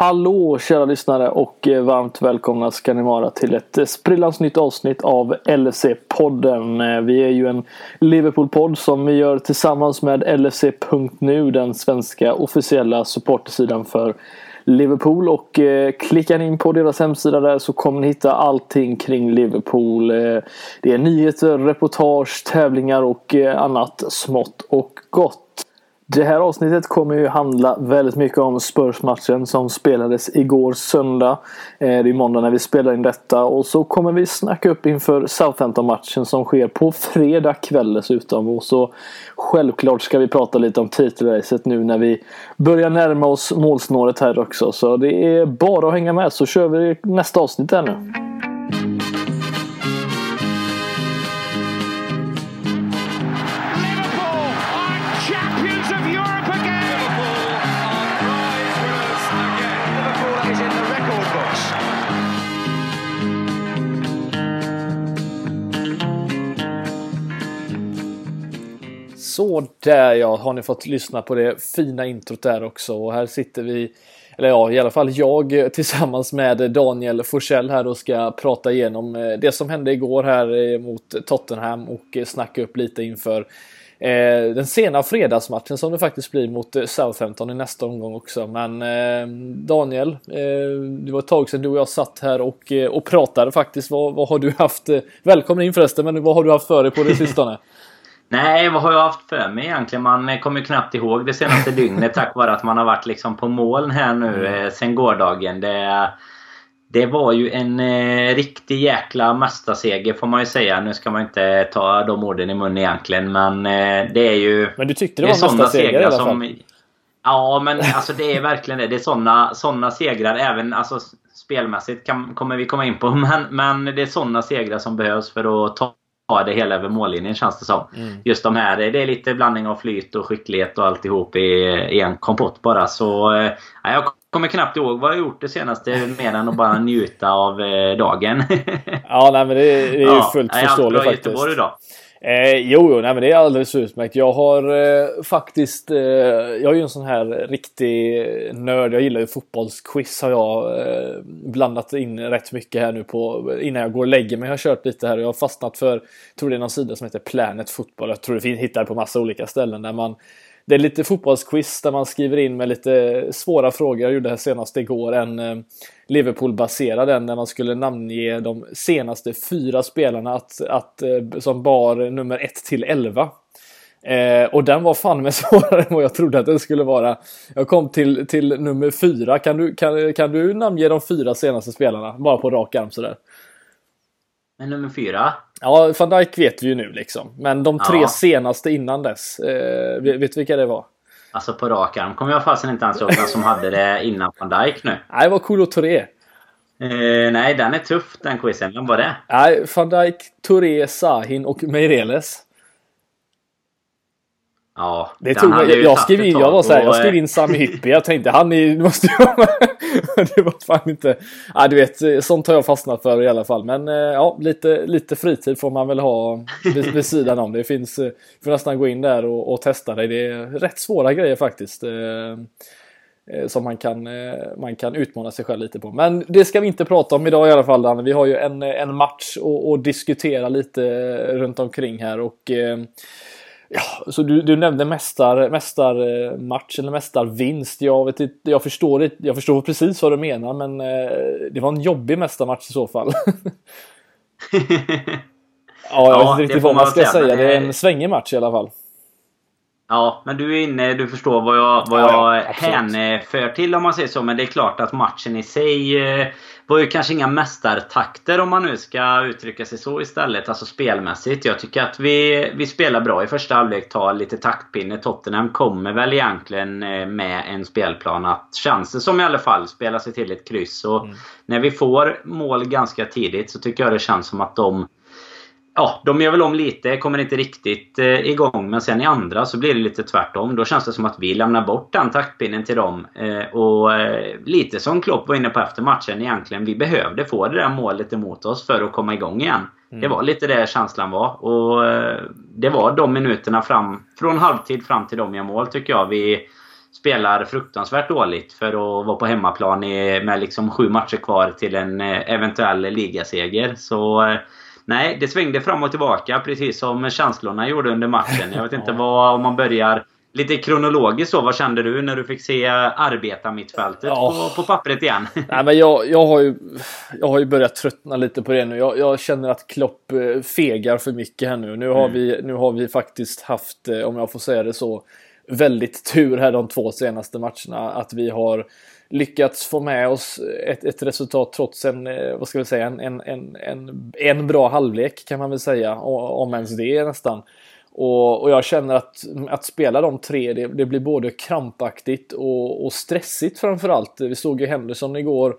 Hallå kära lyssnare och eh, varmt välkomna ska ni vara till ett eh, sprillans nytt avsnitt av LFC-podden. Eh, vi är ju en Liverpool-podd som vi gör tillsammans med LFC.nu, den svenska officiella supportersidan för Liverpool och eh, klickar ni in på deras hemsida där så kommer ni hitta allting kring Liverpool. Eh, det är nyheter, reportage, tävlingar och eh, annat smått och gott. Det här avsnittet kommer ju handla väldigt mycket om Spurs-matchen som spelades igår söndag. Eh, det är måndag när vi spelar in detta och så kommer vi snacka upp inför Southampton-matchen som sker på fredag kväll dessutom. Och så självklart ska vi prata lite om titelracet nu när vi börjar närma oss målsnåret här också. Så det är bara att hänga med så kör vi nästa avsnitt här nu. Så där ja, har ni fått lyssna på det fina introt där också. Och här sitter vi, eller ja, i alla fall jag tillsammans med Daniel Forsell här och ska prata igenom eh, det som hände igår här eh, mot Tottenham och eh, snacka upp lite inför den sena fredagsmatchen som det faktiskt blir mot Southampton i nästa omgång också. Men Daniel, det var ett tag sedan du och jag satt här och, och pratade faktiskt. Vad, vad har du haft? Välkommen in förresten, men vad har du haft för dig på det sistone? Nej, vad har jag haft för mig egentligen? Man kommer ju knappt ihåg det senaste dygnet tack vare att man har varit liksom på moln här nu mm. eh, sen gårdagen. Det, det var ju en eh, riktig jäkla mästarseger får man ju säga. Nu ska man inte ta de orden i mun egentligen men eh, det är ju... Men du tyckte det, det var mästarseger i alla fall? Som, ja men alltså det är verkligen det. Det är såna, såna segrar även alltså spelmässigt kan, kommer vi komma in på. Men, men det är såna segrar som behövs för att ta det hela över mållinjen känns det som. Mm. Just de här, det är lite blandning av flyt och skicklighet och alltihop i, i en kompott bara. Så eh, jag kommer knappt ihåg vad jag gjort det senaste mer än att bara njuta av eh, dagen. ja, nej men det, är, det är ju fullt ja, förståeligt faktiskt. Göteborg idag. Eh, jo, jo nej, men det är alldeles utmärkt. Jag har eh, faktiskt, eh, jag är ju en sån här riktig nörd. Jag gillar ju fotbollsquiz har jag eh, blandat in rätt mycket här nu på innan jag går och lägger mig. Jag har kört lite här och jag har fastnat för, tror det är någon sida som heter Planet Football. Jag tror det hittar på massa olika ställen där man det är lite fotbollsquiz där man skriver in med lite svåra frågor. Jag gjorde det här senast igår. En eh, Liverpool-baserad en där man skulle namnge de senaste fyra spelarna att, att, eh, som bar nummer 1 till 11. Eh, och den var fan med svårare än vad jag trodde att den skulle vara. Jag kom till, till nummer fyra. Kan du, kan, kan du namnge de fyra senaste spelarna? Bara på rak arm sådär. Men nummer fyra? Ja, van Dijk vet vi ju nu liksom. Men de tre ja. senaste innan dess. Eh, vet du vilka det var? Alltså på rak arm kommer jag fasen inte ens ihåg vem som hade det innan van Dijk nu. Nej, det var Kolo Touré. Eh, nej, den är tuff den quizen. Vem var det? Nej, van Dijk, Touré, Sahin och Meireles. Ja, det tog jag, jag skrev in, jag var så här, jag skrev in Sami Hippie. Jag tänkte han är, måste ju. Det var fan inte. Ja, du vet, sånt har jag fastnat för i alla fall. Men eh, ja, lite, lite fritid får man väl ha vid, vid sidan om. Det finns, eh, får nästan gå in där och, och testa det. Det är rätt svåra grejer faktiskt. Eh, som man kan, man kan utmana sig själv lite på. Men det ska vi inte prata om idag i alla fall. Danne. Vi har ju en, en match att diskutera lite runt omkring här. och Ja, så du, du nämnde mästar, mästarmatch eller mästarvinst. Jag, vet inte, jag, förstår, jag förstår precis vad du menar men eh, det var en jobbig mästarmatch i så fall. ja, jag ja, vet inte riktigt vad man ska säga. Det är en svängig match i alla fall. Ja, men du är inne, du förstår vad jag, vad ja, jag hänför till om man säger så. Men det är klart att matchen i sig eh, var ju kanske inga mästartakter om man nu ska uttrycka sig så istället. Alltså spelmässigt. Jag tycker att vi, vi spelar bra i första halvlek. Tar lite taktpinne. Tottenham kommer väl egentligen eh, med en spelplan att, känns det som i alla fall, spela sig till ett kryss. Och mm. när vi får mål ganska tidigt så tycker jag det känns som att de Ja, de gör väl om lite, kommer inte riktigt eh, igång. Men sen i andra så blir det lite tvärtom. Då känns det som att vi lämnar bort den taktpinnen till dem. Eh, och eh, lite som Klopp var inne på efter matchen egentligen. Vi behövde få det där målet emot oss för att komma igång igen. Mm. Det var lite det känslan var. Och eh, det var de minuterna fram, från halvtid fram till de gör mål tycker jag. Vi, spelar fruktansvärt dåligt för att vara på hemmaplan med liksom sju matcher kvar till en eventuell ligaseger. Så nej, det svängde fram och tillbaka precis som känslorna gjorde under matchen. Jag vet inte vad, om man börjar Lite kronologiskt så, vad kände du när du fick se arbetarmittfältet ja. på, på pappret igen? Nej, men jag, jag, har ju, jag har ju börjat tröttna lite på det nu. Jag, jag känner att Klopp eh, fegar för mycket här nu. Nu har, mm. vi, nu har vi faktiskt haft, eh, om jag får säga det så, väldigt tur här de två senaste matcherna. Att vi har lyckats få med oss ett, ett resultat trots en, eh, vad ska vi säga, en, en, en, en, en bra halvlek kan man väl säga. Om ens det nästan. Och, och jag känner att, att spela de tre, det, det blir både krampaktigt och, och stressigt framförallt. Vi såg ju Henderson igår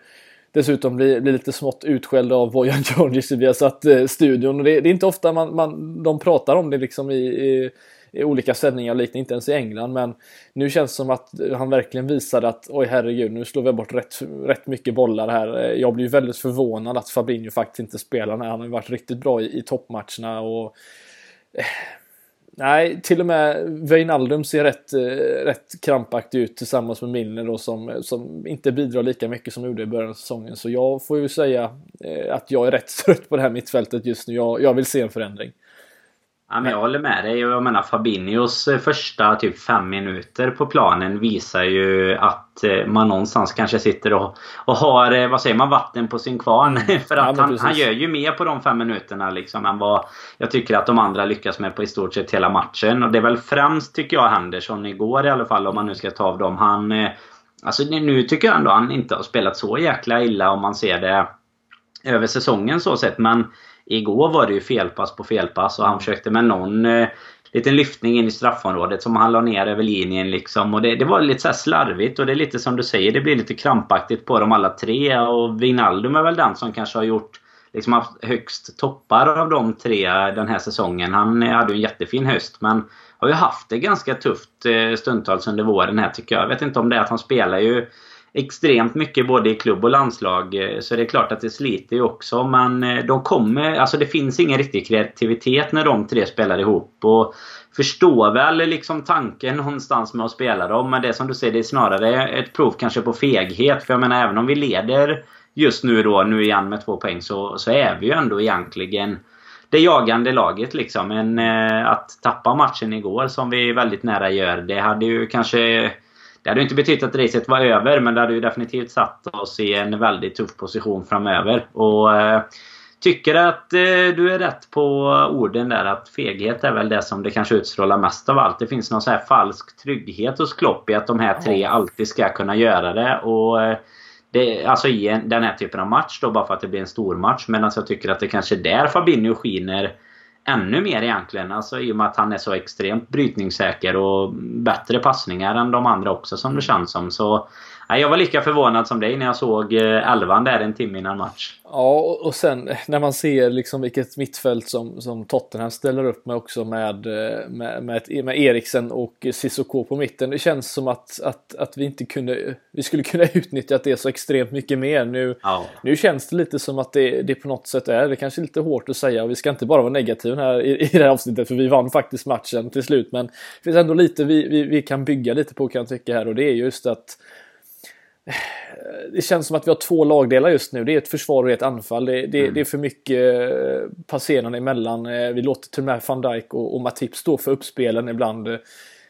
dessutom bli, bli lite smått utskälld av Vojan Georgis vi har satt eh, studion. Och det, det, är inte ofta man, man, de pratar om det liksom i, i, i olika sändningar, liknande inte ens i England. Men nu känns det som att han verkligen visade att oj herregud, nu slår vi bort rätt, rätt mycket bollar här. Jag blir väldigt förvånad att Fabinho faktiskt inte spelar när han har varit riktigt bra i, i toppmatcherna. Och, eh, Nej, till och med Wijnaldum ser rätt, eh, rätt krampaktig ut tillsammans med Milner då som, som inte bidrar lika mycket som gjorde i början av säsongen. Så jag får ju säga eh, att jag är rätt trött på det här mittfältet just nu. Jag, jag vill se en förändring. Ja, men jag håller med dig. Jag menar Fabinhos eh, första typ fem minuter på planen visar ju att eh, man någonstans kanske sitter och, och har, eh, vad säger man, vatten på sin kvarn. För att ja, han, han, gör ju mer på de fem minuterna liksom än vad jag tycker att de andra lyckas med på i stort sett hela matchen. Och det är väl främst, tycker jag, Henderson igår i alla fall, om man nu ska ta av dem. Han... Alltså nu tycker jag ändå han inte har spelat så jäkla illa om man ser det över säsongen så sett. Men Igår var det ju felpass på felpass och han försökte med någon eh, liten lyftning in i straffområdet som han la ner över linjen liksom. Och det, det var lite så slarvigt och det är lite som du säger, det blir lite krampaktigt på dem alla tre. Och Wijnaldum är väl den som kanske har gjort liksom haft högst toppar av de tre den här säsongen. Han hade ju en jättefin höst men har ju haft det ganska tufft eh, stundtals under våren här tycker jag. Jag vet inte om det är att han spelar ju extremt mycket både i klubb och landslag. Eh, så det är klart att det sliter ju också. Men eh, de kommer... Alltså det finns ingen riktig kreativitet när de tre spelar ihop. Och förstår väl liksom tanken någonstans med att spela dem. Men det som du säger, det är snarare ett prov kanske på feghet. För jag menar även om vi leder just nu då, nu igen med två poäng, så, så är vi ju ändå egentligen det jagande laget liksom. Men eh, att tappa matchen igår som vi väldigt nära gör, det hade ju kanske det hade inte betytt att racet var över, men det hade ju definitivt satt oss i en väldigt tuff position framöver. Och eh, Tycker att eh, du är rätt på orden där att feghet är väl det som det kanske utstrålar mest av allt. Det finns någon så här falsk trygghet hos Klopp i att de här tre alltid ska kunna göra det. Och eh, det, alltså i en, den här typen av match då, bara för att det blir en stor match. Medan jag tycker att det kanske är där Fabinho skiner ännu mer egentligen. Alltså i och med att han är så extremt brytningssäker och bättre passningar än de andra också som det känns som. Så jag var lika förvånad som dig när jag såg eh, elvan där en timme innan match. Ja, och sen när man ser liksom vilket mittfält som, som Tottenham ställer upp med också med, eh, med, med, med Eriksen och Cissoko på mitten. Det känns som att, att, att vi inte kunde, vi skulle kunna utnyttja det så extremt mycket mer. Nu, ja. nu känns det lite som att det, det på något sätt är, det kanske är lite hårt att säga och vi ska inte bara vara negativa här i, i det här avsnittet för vi vann faktiskt matchen till slut. Men det finns ändå lite vi, vi, vi kan bygga lite på kan jag tycka här och det är just att det känns som att vi har två lagdelar just nu. Det är ett försvar och ett anfall. Det, det, mm. det är för mycket eh, passerande emellan. Eh, vi låter till och med van Dijk och, och Matip stå för uppspelen ibland.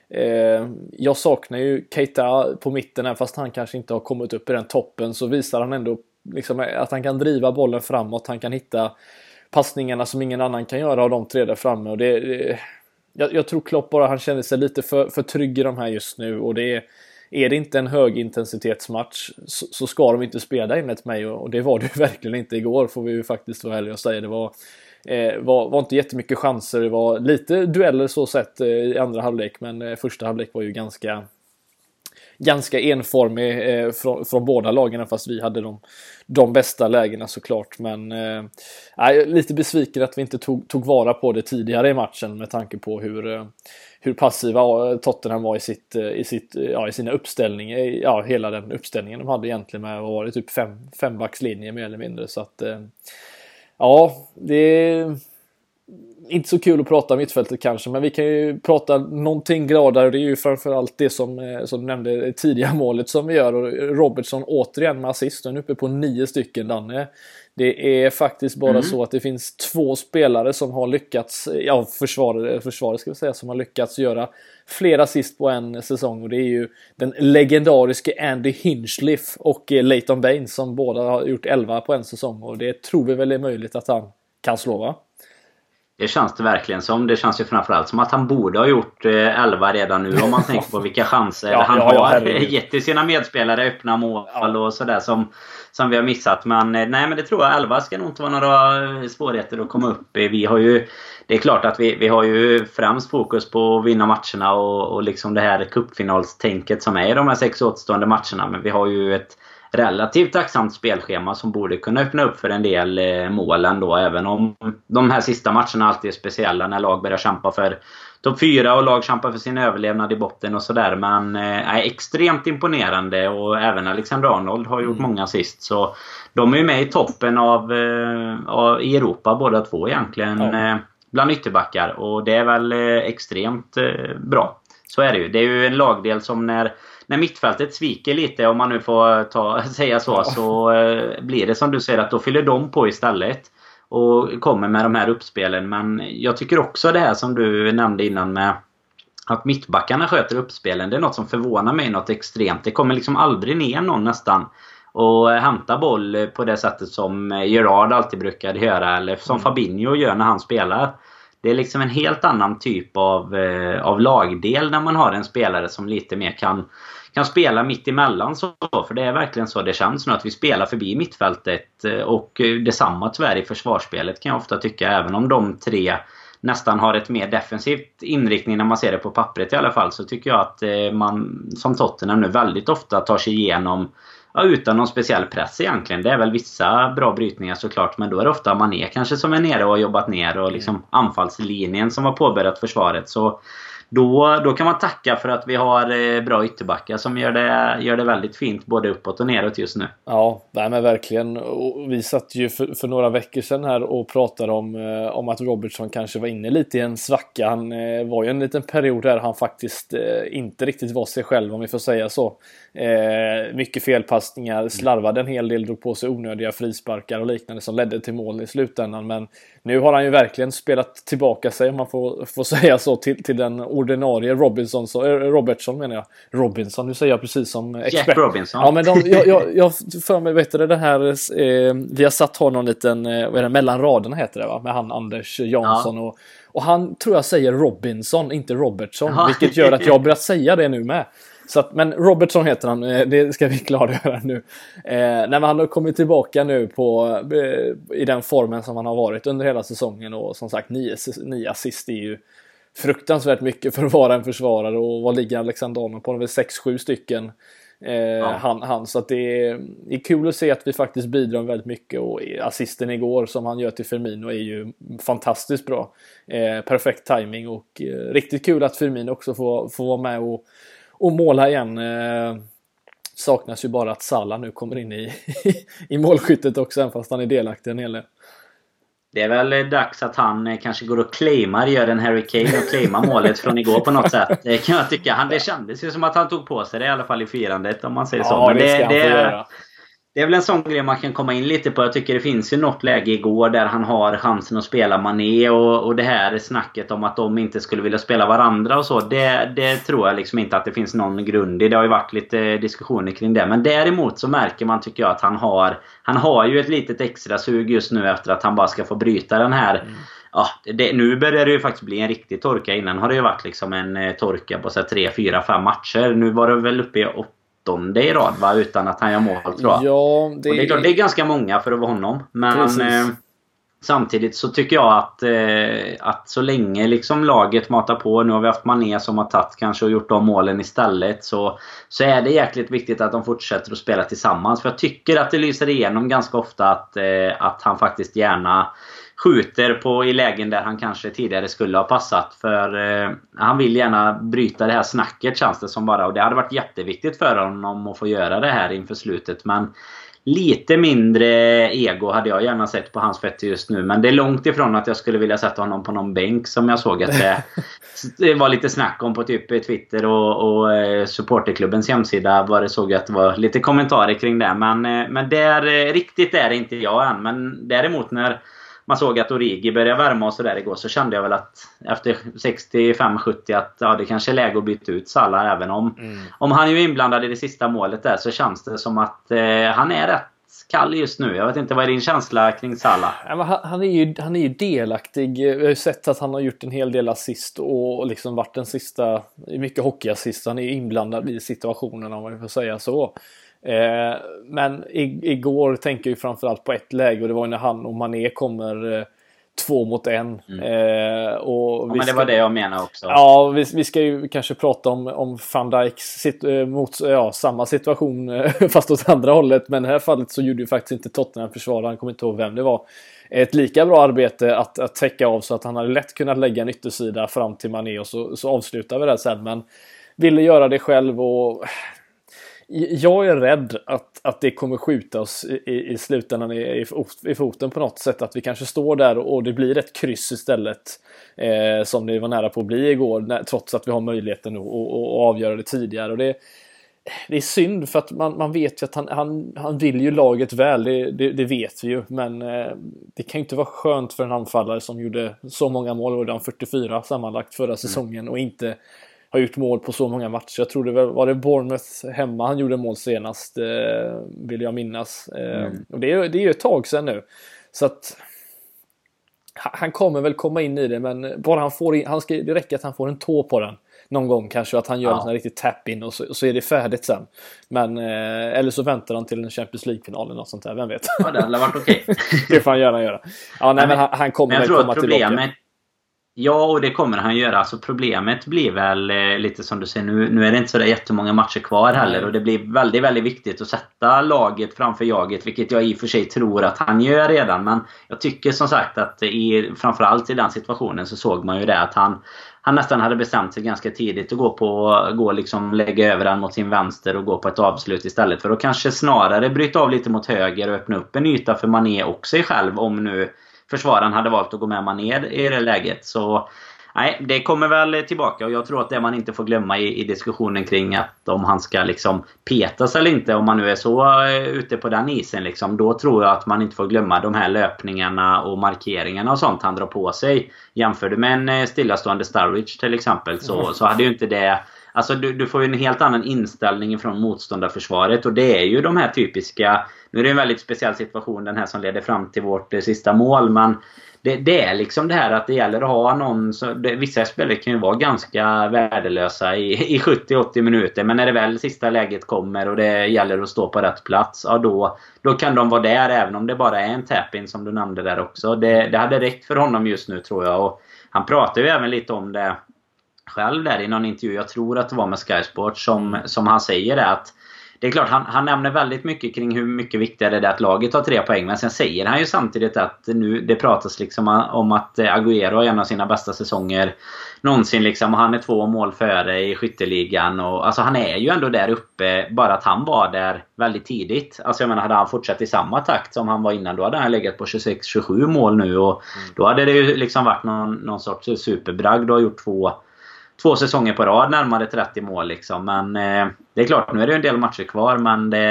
Eh, jag saknar ju Keita på mitten, även fast han kanske inte har kommit upp i den toppen så visar han ändå liksom att han kan driva bollen framåt. Han kan hitta passningarna som ingen annan kan göra av de tre där framme. Och det, det jag, jag, tror Klopp bara han känner sig lite för, för trygg i de här just nu och det är är det inte en högintensitetsmatch så, så ska de inte spela enligt mig och det var det verkligen inte igår får vi ju faktiskt vara ärliga och säga. Det var, eh, var, var inte jättemycket chanser. Det var lite dueller så sett eh, i andra halvlek men eh, första halvlek var ju ganska ganska enformig eh, från, från båda lagen fast vi hade de, de bästa lägena såklart. Men eh, lite besviken att vi inte tog, tog vara på det tidigare i matchen med tanke på hur, eh, hur passiva eh, Tottenham var i, sitt, eh, i, sitt, eh, ja, i sina uppställningar. Ja, hela den uppställningen de hade egentligen med var det typ fem, fembackslinje mer eller mindre. Så att, ja, det är inte så kul att prata mittfältet kanske, men vi kan ju prata någonting gladare. Det är ju framförallt det som, som du nämnde, tidiga målet som vi gör. Och Robertson återigen med assist, nu uppe på nio stycken Danne. Det är faktiskt bara mm. så att det finns två spelare som har lyckats, ja försvarare, försvarare ska vi säga, som har lyckats göra flera assist på en säsong och det är ju den legendariske Andy Hinchliff och eh, Leighton Baines som båda har gjort 11 på en säsong och det tror vi väl är möjligt att han kan slå va? Det känns det verkligen som. Det känns ju framförallt som att han borde ha gjort 11 eh, redan nu om man tänker på vilka chanser ja, han ja, har ja, gett till sina medspelare. Öppna mål och sådär som, som vi har missat. Men eh, nej men det tror jag. 11 ska nog inte vara några svårigheter att komma upp i. Vi har ju... Det är klart att vi, vi har ju främst fokus på att vinna matcherna och, och liksom det här cupfinalstänket som är i de här sex återstående matcherna. Men vi har ju ett relativt tacksamt spelschema som borde kunna öppna upp för en del eh, mål ändå. Även om de här sista matcherna alltid är speciella när lag börjar kämpa för topp 4 och lag kämpar för sin överlevnad i botten och sådär. Men eh, extremt imponerande och även Alexander Arnold har gjort mm. många assist. Så de är ju med i toppen av, eh, av i Europa båda två egentligen. Eh, bland ytterbackar och det är väl extremt bra. Så är det ju. Det är ju en lagdel som när när mittfältet sviker lite, om man nu får ta, säga så, så eh, blir det som du säger att då fyller de på istället. Och kommer med de här uppspelen. Men jag tycker också det här som du nämnde innan med att mittbackarna sköter uppspelen. Det är något som förvånar mig något extremt. Det kommer liksom aldrig ner någon nästan och hämta boll på det sättet som Gerard alltid brukade göra. Eller som mm. Fabinho gör när han spelar. Det är liksom en helt annan typ av, eh, av lagdel när man har en spelare som lite mer kan kan spela mitt emellan så. För det är verkligen så det känns nu att vi spelar förbi mittfältet. Eh, och detsamma tyvärr i försvarsspelet kan jag ofta tycka. Även om de tre nästan har ett mer defensivt inriktning när man ser det på pappret i alla fall. Så tycker jag att eh, man som Tottenham nu väldigt ofta tar sig igenom Ja, utan någon speciell press egentligen. Det är väl vissa bra brytningar såklart. Men då är det ofta Mané kanske som är nere och har jobbat ner. Och liksom mm. anfallslinjen som har påbörjat försvaret. Så då, då kan man tacka för att vi har eh, bra ytterbackar som gör det, gör det väldigt fint både uppåt och neråt just nu. Ja, nej men verkligen. Och vi satt ju för, för, några veckor sedan här och pratade om, eh, om att Robertson kanske var inne lite i en svacka. Han eh, var ju en liten period där han faktiskt inte riktigt var sig själv om vi får säga så. mycket felpassningar, slarvade en hel del, drog på sig onödiga frisparkar och liknande som ledde till mål i slutändan. Men nu har han ju verkligen spelat tillbaka sig om man får, får säga så till, till den ordinarie Robinson, så, äh, Robertson menar jag. Robinson, nu säger jag precis som expert. Jack Robinson. Ja men de, jag, jag, jag för mig, vet du det här, eh, vi har satt honom liten, eh, vad är det, mellan raderna heter det va? Med han Anders Jansson ja. och och han tror jag säger Robinson, inte Robertson. Ja. Vilket gör att jag har börjat säga det nu med. Så att, men Robertson heter han, eh, det ska vi klargöra nu. Eh, nej, han har kommit tillbaka nu på, eh, i den formen som han har varit under hela säsongen och som sagt nio, nio assist är ju fruktansvärt mycket för att vara en försvarare och vad ligger Alexander Arnold på? Är väl 6-7 stycken. Eh, ja. han, han, så att det är, det är kul att se att vi faktiskt bidrar väldigt mycket och assisten igår som han gör till Firmino är ju fantastiskt bra. Eh, perfekt timing och eh, riktigt kul att Firmino också får, får vara med och och måla igen. Eh, saknas ju bara att Salah nu kommer in i, i målskyttet också, även fast han är delaktig en hel del. Det är väl dags att han eh, kanske går och claimar, gör en Harry Kane och claimar målet från igår på något sätt. Det kan jag tycka. Han, det kändes ju som att han tog på sig det i alla fall i firandet om man säger ja, så. Men det, det, det. Det är väl en sån grej man kan komma in lite på. Jag tycker det finns ju något läge igår där han har chansen att spela Mané och, och det här snacket om att de inte skulle vilja spela varandra och så. Det, det tror jag liksom inte att det finns någon grund i. Det har ju varit lite diskussioner kring det. Men däremot så märker man tycker jag att han har Han har ju ett litet extra sug just nu efter att han bara ska få bryta den här mm. Ja, det, nu börjar det ju faktiskt bli en riktig torka. Innan har det ju varit liksom en eh, torka på 3, 4, 5 matcher. Nu var det väl uppe i 8 åttonde i rad va? Utan att han gör mål tror jag. Ja, det... det, är, det är ganska många för att vara honom. Men eh, samtidigt så tycker jag att, eh, att så länge liksom laget matar på. Nu har vi haft Mané som har tagit kanske och gjort de målen istället. Så, så är det jäkligt viktigt att de fortsätter att spela tillsammans. För jag tycker att det lyser igenom ganska ofta att, eh, att han faktiskt gärna skjuter på i lägen där han kanske tidigare skulle ha passat. För eh, han vill gärna bryta det här snacket känns det som bara. Och det hade varit jätteviktigt för honom att få göra det här inför slutet. Men lite mindre ego hade jag gärna sett på hans fötter just nu. Men det är långt ifrån att jag skulle vilja sätta honom på någon bänk som jag såg att det, det var lite snack om på typ Twitter och, och eh, supporterklubbens hemsida. Var det såg jag att det var lite kommentarer kring det. Men, eh, men där, eh, riktigt är det inte jag än. Men däremot när man såg att Origi började värma och sådär igår så kände jag väl att efter 65-70 att ja, det kanske är läge att byta ut Salah även om mm. om han är inblandad i det sista målet där så känns det som att eh, han är rätt kall just nu. Jag vet inte, vad är din känsla kring Salah? Ja, han, är ju, han är ju delaktig. Jag har ju sett att han har gjort en hel del assist och liksom varit den sista, mycket hockeyassist. Han är inblandad i situationen om man får säga så. Eh, men igår tänker jag framförallt på ett läge och det var när han och Mané kommer eh, två mot en. Mm. Eh, och ja, men det var det jag menade också. Ja, vi, vi ska ju kanske prata om, om van Dijks sit, eh, mot ja, samma situation fast åt andra hållet. Men i det här fallet så gjorde ju faktiskt inte Tottenham försvararen, kommer inte ihåg vem det var, ett lika bra arbete att, att täcka av så att han hade lätt kunnat lägga en yttersida fram till Mané och så, så avslutar vi det sen. Men ville göra det själv och jag är rädd att, att det kommer skjutas i, i slutändan i, i, foten på något sätt. Att vi kanske står där och det blir ett kryss istället. Eh, som det var nära på att bli igår, när, trots att vi har möjligheten att, att avgöra det tidigare. Och det, det är synd för att man, man vet ju att han, han, han vill ju laget väl, det, det, det vet vi ju. Men eh, det kan ju inte vara skönt för en anfallare som gjorde så många mål, och han 44 sammanlagt förra mm. säsongen och inte har gjort mål på så många matcher. Jag tror det var, det Bournemouth hemma han gjorde mål senast, eh, vill jag minnas. Eh, mm. Och det är, det är ju ett tag sedan nu. Så att han kommer väl komma in i det, men bara han får in, han ska, det räcker att han får en tå på den någon gång kanske, att han gör ja. en riktig tap-in och så, så, är det färdigt sen. Men, eh, eller så väntar han till en Champions League-final eller något sånt där, vem vet? Ja, det hade varit okej. Okay. det får han gärna göra. Ja, nej, men, han, han kommer väl komma problemet, tillbaka. Ja, och det kommer han göra. Alltså problemet blir väl eh, lite som du säger, nu, nu är det inte så där jättemånga matcher kvar heller. Och det blir väldigt, väldigt viktigt att sätta laget framför jaget. Vilket jag i och för sig tror att han gör redan. Men jag tycker som sagt att i, framförallt i den situationen så såg man ju det att han, han nästan hade bestämt sig ganska tidigt att gå på, gå liksom lägga över den mot sin vänster och gå på ett avslut istället. För att kanske snarare bryta av lite mot höger och öppna upp en yta för Mané och sig själv om nu försvararen hade valt att gå med Mané i det läget. Så nej, det kommer väl tillbaka och jag tror att det man inte får glömma i, i diskussionen kring att om han ska liksom petas eller inte, om man nu är så uh, ute på den isen liksom. Då tror jag att man inte får glömma de här löpningarna och markeringarna och sånt han drar på sig. Jämför du med en uh, stillastående Starwich till exempel så, så hade ju inte det Alltså du, du får ju en helt annan inställning från motståndarförsvaret och det är ju de här typiska... Nu är det en väldigt speciell situation den här som leder fram till vårt eh, sista mål men det, det, är liksom det här att det gäller att ha någon... Så det, vissa spelare kan ju vara ganska värdelösa i, i 70-80 minuter men när det väl sista läget kommer och det gäller att stå på rätt plats, ja då, då kan de vara där även om det bara är en tap-in som du nämnde där också. Det, det hade räckt för honom just nu tror jag. Och han pratar ju även lite om det själv där i någon intervju, jag tror att det var med Sky Sport, som, som han säger det att det är klart, han, han nämner väldigt mycket kring hur mycket viktigare det är att laget har tre poäng. Men sen säger han ju samtidigt att nu, det pratas liksom om att Agüero har en av sina bästa säsonger någonsin. Liksom, och han är två mål före i skytteligan. Och, alltså han är ju ändå där uppe, bara att han var där väldigt tidigt. Alltså jag menar, hade han fortsatt i samma takt som han var innan, då hade han legat på 26-27 mål nu. Och mm. Då hade det ju liksom varit någon, någon sorts superbragd. Du har gjort två två säsonger på rad närmare 30 mål. Liksom. Men eh, det är klart, nu är det en del matcher kvar. Men det,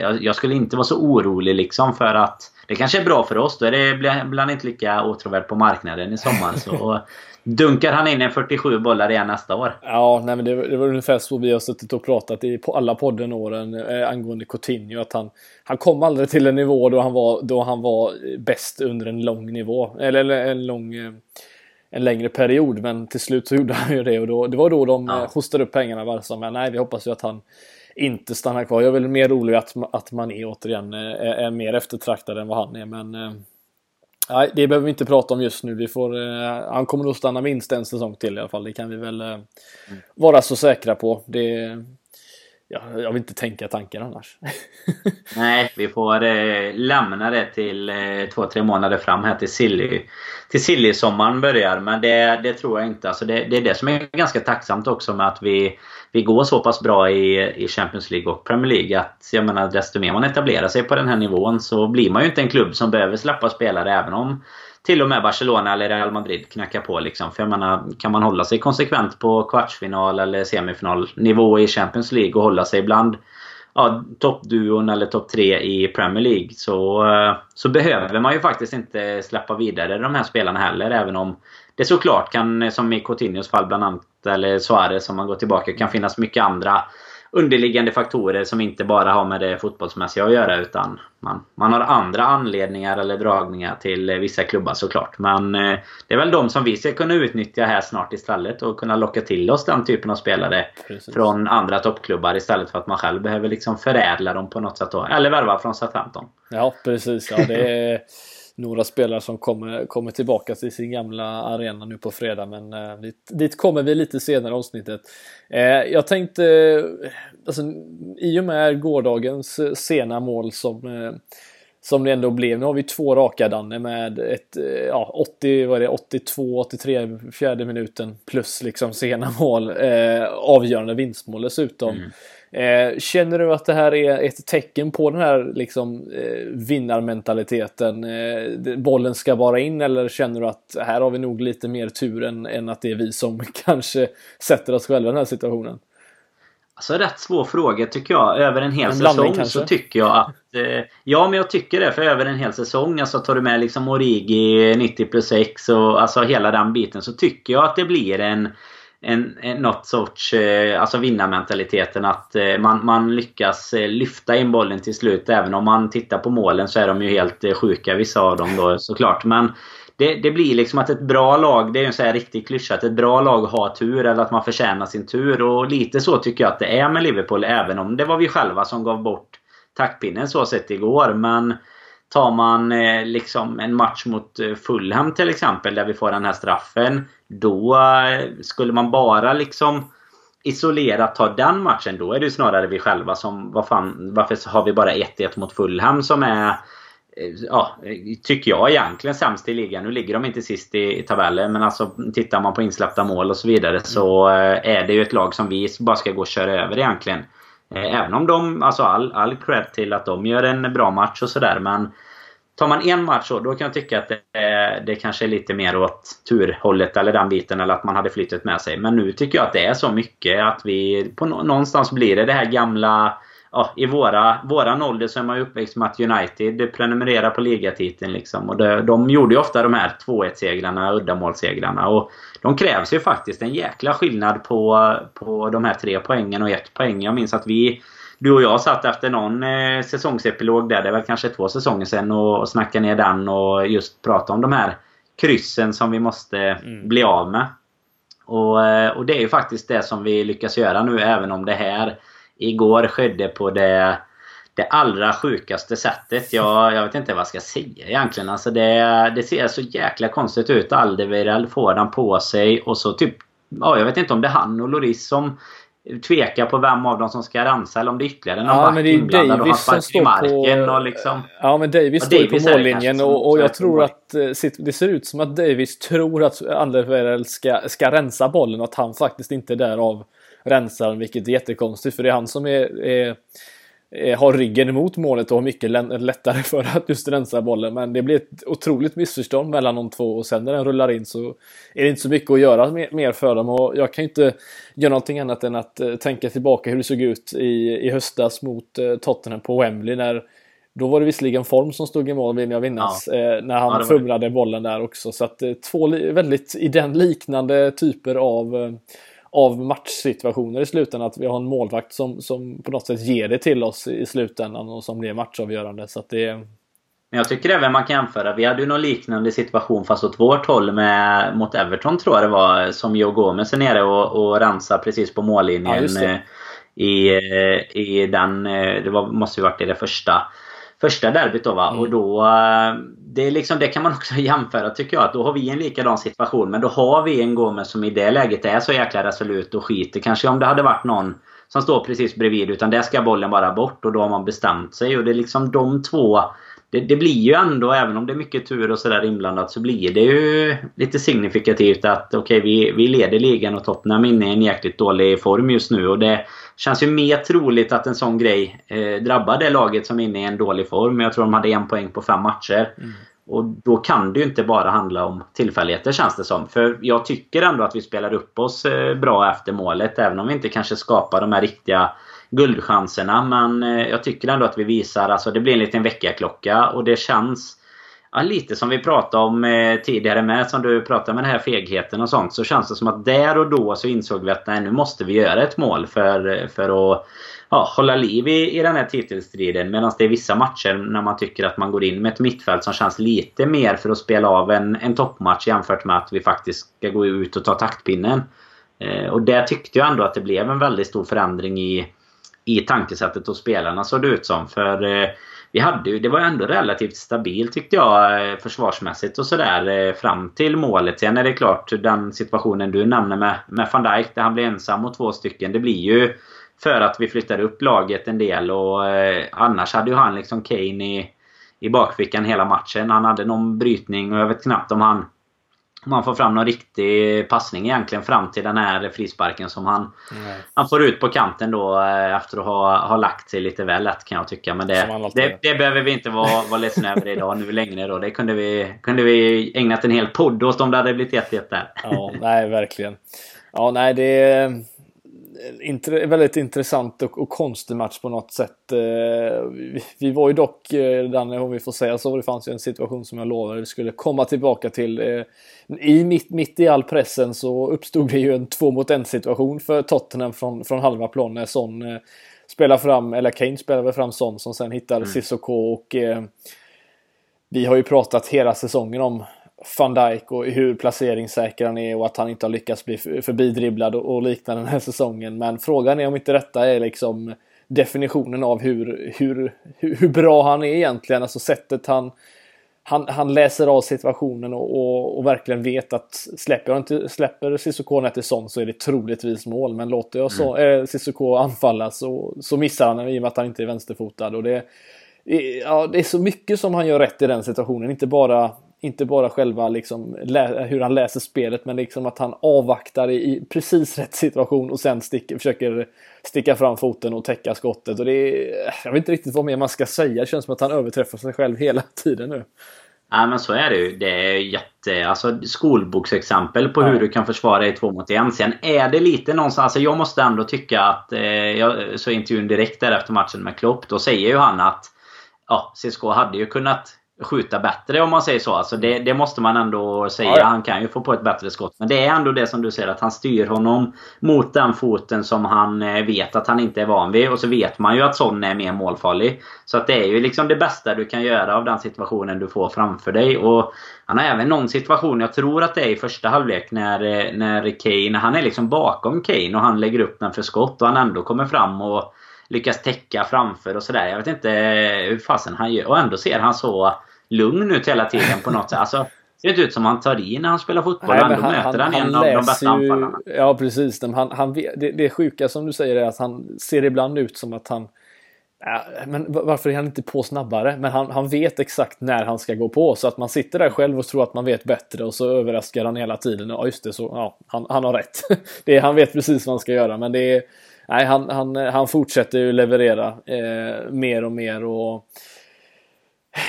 jag, jag, skulle inte vara så orolig liksom för att det kanske är bra för oss. Då är det bland inte lika åtråvärt på marknaden i sommar. Så dunkar han in en 47 bollar igen nästa år. Ja, nej, men det, det var ungefär så vi har suttit och pratat i på alla podden åren eh, angående Coutinho. Att han, han kom aldrig till en nivå då han var, då han var bäst under en lång nivå. Eller, eller en lång... Eh, en längre period. Men till slut så gjorde han ju det och då, det var då de ja. Eh, hostade upp pengarna. Bara men nej, vi hoppas ju att han inte stannar kvar. Jag är väl mer orolig att, att man är återigen eh, är, är mer eftertraktad än vad han är. Men eh, nej, det behöver vi inte prata om just nu. Vi får, han kommer nog stanna minst en säsong till i alla fall. Det kan vi väl mm. vara så säkra på. Det, ja, jag vill inte tänka tanken annars. Nej, vi får eh, lämna det till eh, två, tre månader fram här till Silly. Till Silly-sommaren börjar. Men det, det tror jag inte. Alltså det, det är det som är ganska tacksamt också med att vi, vi går så pass bra i, i Champions League och Premier League. Att jag menar, desto mer man etablerar sig på den här nivån så blir man ju inte en klubb som behöver släppa spelare även om till och med Barcelona eller Real Madrid knackar på. Liksom. För jag menar, kan man hålla sig konsekvent på kvartsfinal eller semifinalnivå i Champions League och hålla sig bland ja, toppduon eller topp tre i Premier League så, eh, så behöver man ju faktiskt inte släppa vidare de här spelarna heller. Även om det såklart kan, som i Coutinhos fall bland annat, eller Suarez om man går tillbaka, kan finnas mycket andra underliggande faktorer som inte bara har med det fotbollsmässiga att göra utan man, man har andra anledningar eller dragningar till vissa klubbar såklart. Men eh, det är väl de som vi ska kunna utnyttja här snart istället och kunna locka till oss den typen av spelare precis. från andra toppklubbar istället för att man själv behöver liksom förädla dem på något sätt då. Eller värva från Southampton. Ja precis. Ja, det är några spelare som kommer, kommer tillbaka till sin gamla arena nu på fredag men eh, dit, dit, kommer vi lite senare i avsnittet. Eh, jag tänkte, eh, alltså, i och med gårdagens eh, sena mål som eh, som det ändå blev. Nu har vi två raka Danne med ett eh, ja, 80, vad är det, 82, 83 fjärde minuten plus liksom sena mål. Eh, avgörande vinstmål dessutom. Mm. Eh, känner du att det här är ett tecken på den här liksom, eh, vinnarmentaliteten? Eh, bollen ska bara in eller känner du att här har vi nog lite mer tur än, än att det är vi som kanske sätter oss själva i den här situationen? Alltså rätt svår fråga tycker jag. Över en hel en säsong kanske? så tycker jag att... Eh, ja men jag tycker det. För över en hel säsong, alltså tar du med liksom Origi 90 plus 6 och alltså hela den biten. Så tycker jag att det blir en en, en, något sorts eh, alltså vinnarmentaliteten att eh, man, man lyckas eh, lyfta in bollen till slut. Även om man tittar på målen så är de ju helt eh, sjuka vissa av dem då såklart. Men det, det blir liksom att ett bra lag, det är ju en sån här riktig klyscha, att ett bra lag har tur eller att man förtjänar sin tur. Och lite så tycker jag att det är med Liverpool. Även om det var vi själva som gav bort taktpinnen så sett igår. Men Tar man eh, liksom en match mot eh, Fulham till exempel där vi får den här straffen. Då eh, skulle man bara liksom isolerat ta den matchen. Då är det snarare vi själva som... Vad fan, varför har vi bara 1-1 mot Fulham som är... Ja, tycker jag egentligen sämst i ligan. Nu ligger de inte sist i, i tabellen. Men alltså tittar man på insläppta mål och så vidare så är det ju ett lag som vi bara ska gå och köra över egentligen. Eh, även om de, alltså all, all cred till att de gör en bra match och sådär. Men tar man en match så, då kan jag tycka att det, det kanske är lite mer åt turhållet eller den biten. Eller att man hade flyttat med sig. Men nu tycker jag att det är så mycket att vi... På, någonstans blir det det här gamla... Ja, I våra, våran ålder så är man ju uppväxt med att United prenumererar på ligatiteln. Liksom. Och det, de gjorde ju ofta de här 2-1-segrarna, uddamålssegrarna. Och de krävs ju faktiskt en jäkla skillnad på, på de här tre poängen och ett poäng. Jag minns att vi du och jag satt efter någon eh, säsongsepilog där, det väl kanske två säsonger sedan och, och snackade ner den och just pratade om de här kryssen som vi måste mm. bli av med. Och, eh, och det är ju faktiskt det som vi lyckas göra nu även om det här igår skedde på det det allra sjukaste sättet. Jag, jag vet inte vad jag ska säga egentligen. Alltså det, det ser så jäkla konstigt ut. Aldevirel får den på sig och så typ... Ja, jag vet inte om det är han och Loris som tvekar på vem av dem som ska rensa eller om det är ytterligare någon ja, back inblandad och han i marken. På, och liksom, ja men Davis står ju på mållinjen och, och jag tror att eh, det ser ut som att Davis tror att Anderweireld ska, ska rensa bollen och att han faktiskt inte är där av rensaren vilket är jättekonstigt för det är han som är, är Eh, har ryggen emot målet och har mycket lättare för att just rensa bollen. Men det blir ett otroligt missförstånd mellan de två och sen när den rullar in så är det inte så mycket att göra mer för dem. Och jag kan inte göra någonting annat än att eh, tänka tillbaka hur det såg ut i, i höstas mot eh, Tottenham på Wembley. När, då var det visserligen Form som stod i mål vill jag minnas. Ja. när han ja, fumlade bollen där också. Så att två väldigt i den liknande typer av av matchsituationer i slutändan. Att vi har en målvakt som, som på något sätt ger det till oss i slutändan och som blir matchavgörande. Så det men jag tycker även man kan jämföra. Vi hade ju någon liknande situation fast åt vårt håll med, mot Everton tror jag det var. Som Joe Gomez är nere och, och rensar precis på mållinjen. Ja, i, i den, det var, måste ju varit i det första första derbyt då va. Mm. Och då... Eh, det, är liksom, det kan man också jämföra tycker jag. Att då har vi en likadan situation. Men då har vi en Gomes som i det läget är så jäkla resolut och skiter. Kanske om det hade varit någon som står precis bredvid. Utan där ska bollen bara bort och då har man bestämt sig. Och det är liksom de två det, det, blir ju ändå, även om det är mycket tur och sådär inblandat, så blir det ju lite signifikativt att okej, okay, vi, vi leder ligan och Tottenham är inne i en jäkligt dålig form just nu. Och det känns ju mer troligt att en sån grej eh, drabbar det laget som är inne i en dålig form. Jag tror de hade en poäng på fem matcher. Mm. Och då kan det ju inte bara handla om tillfälligheter känns det som. För jag tycker ändå att vi spelar upp oss eh, bra efter målet. Även om vi inte kanske skapar de här riktiga guldchanserna. Men eh, jag tycker ändå att vi visar, alltså det blir en liten väckarklocka och det känns ja, lite som vi pratade om eh, tidigare med, som du pratade med den här fegheten och sånt. Så känns det som att där och då så insåg vi att nej, nu måste vi göra ett mål för, för att ja, hålla liv i, i den här titelstriden. Medan det är vissa matcher när man tycker att man går in med ett mittfält som känns lite mer för att spela av en, en toppmatch jämfört med att vi faktiskt ska gå ut och ta taktpinnen. Eh, och där tyckte jag ändå att det blev en väldigt stor förändring i i tankesättet hos spelarna såg det ut som. För eh, vi hade ju, det var ändå relativt stabilt tyckte jag eh, försvarsmässigt och sådär eh, fram till målet. Sen är det klart den situationen du nämner med, med van Dijk där han blir ensam mot två stycken. Det blir ju för att vi flyttade upp laget en del och eh, annars hade ju han liksom Kane i, i bakfickan hela matchen. Han hade någon brytning och jag vet knappt om han man får fram någon riktig passning egentligen fram till den här frisparken som han, han får ut på kanten då eh, efter att ha, ha lagt sig lite väl lätt kan jag tycka. Men det, det, det, behöver vi inte vara, vara ledsna över idag nu längre. Då. Det kunde vi, kunde vi ägnat en hel podd åt om det hade blivit 1-1 där. Ja, nej verkligen. Ja, nej det intre, väldigt intressant och, och, konstig match på något sätt. Eh, vi, vi, var ju dock, eh, Danne, om vi får säga så, det fanns ju en situation som jag lovade vi skulle komma tillbaka till. Eh, I mitt, mitt i all pressen så uppstod det ju en två mot en situation för Tottenham från, från halva plan när Son spelar fram, eller Kane spelar fram Son som sen hittar mm. Cissoko och vi har ju pratat hela säsongen om van Dijk och hur placeringssäker han är och att han inte har lyckats bli förbidribblad och liknande den här säsongen. Men frågan är om inte detta är liksom definitionen av hur, hur, hur bra han är egentligen. Alltså sättet han, han, han läser av situationen och, och, och verkligen vet att släpper, jag inte, släpper Cissoko ner till sån så är det troligtvis mål. Men låter jag så, mm. äh, Cissoko anfalla så, så missar han i och med att han inte är vänsterfotad. Och det, ja, det är så mycket som han gör rätt i den situationen. Inte bara inte bara själva liksom, hur han läser spelet men liksom att han avvaktar i, precis rätt situation och sen stick, försöker sticka fram foten och täcka skottet. Och det är, jag vet inte riktigt vad mer man ska säga. Det känns som att han överträffar sig själv hela tiden nu. Ja men så är det ju. Det är jätte... Alltså skolboksexempel på ja. hur du kan försvara dig två mot en. Sen är det lite någonstans... Alltså jag måste ändå tycka att... Eh, jag såg intervjun direkt där efter matchen med Klopp. Då säger ju han att... Ja, CSKA hade ju kunnat skjuta bättre om man säger så. Alltså det, det måste man ändå säga. Ja. Han kan ju få på ett bättre skott. Men det är ändå det som du säger att han styr honom mot den foten som han eh, vet att han inte är van vid. Och så vet man ju att sån är mer målfarlig. Så att det är ju liksom det bästa du kan göra av den situationen du får framför dig. Och han har även någon situation, jag tror att det är i första halvlek, när, eh, när Kane, han är liksom bakom Kane och han lägger upp den för skott och han ändå kommer fram och lyckas täcka framför och sådär. Jag vet inte hur fasen han gör. Och ändå ser han så lugn ut hela tiden på något sätt. Alltså, det ser inte ut som han tar i när han spelar fotboll. Nej, ändå han, möter han, han en av de bästa ju, anfallarna. Ja precis. Han, han, det, det sjuka som du säger är att han ser ibland ut som att han men varför är han inte på snabbare? Men han, han vet exakt när han ska gå på så att man sitter där själv och tror att man vet bättre och så överraskar han hela tiden. Ja just det, så ja, han, han har rätt. det är, han vet precis vad han ska göra men det är nej, han, han, han fortsätter ju leverera eh, mer och mer. och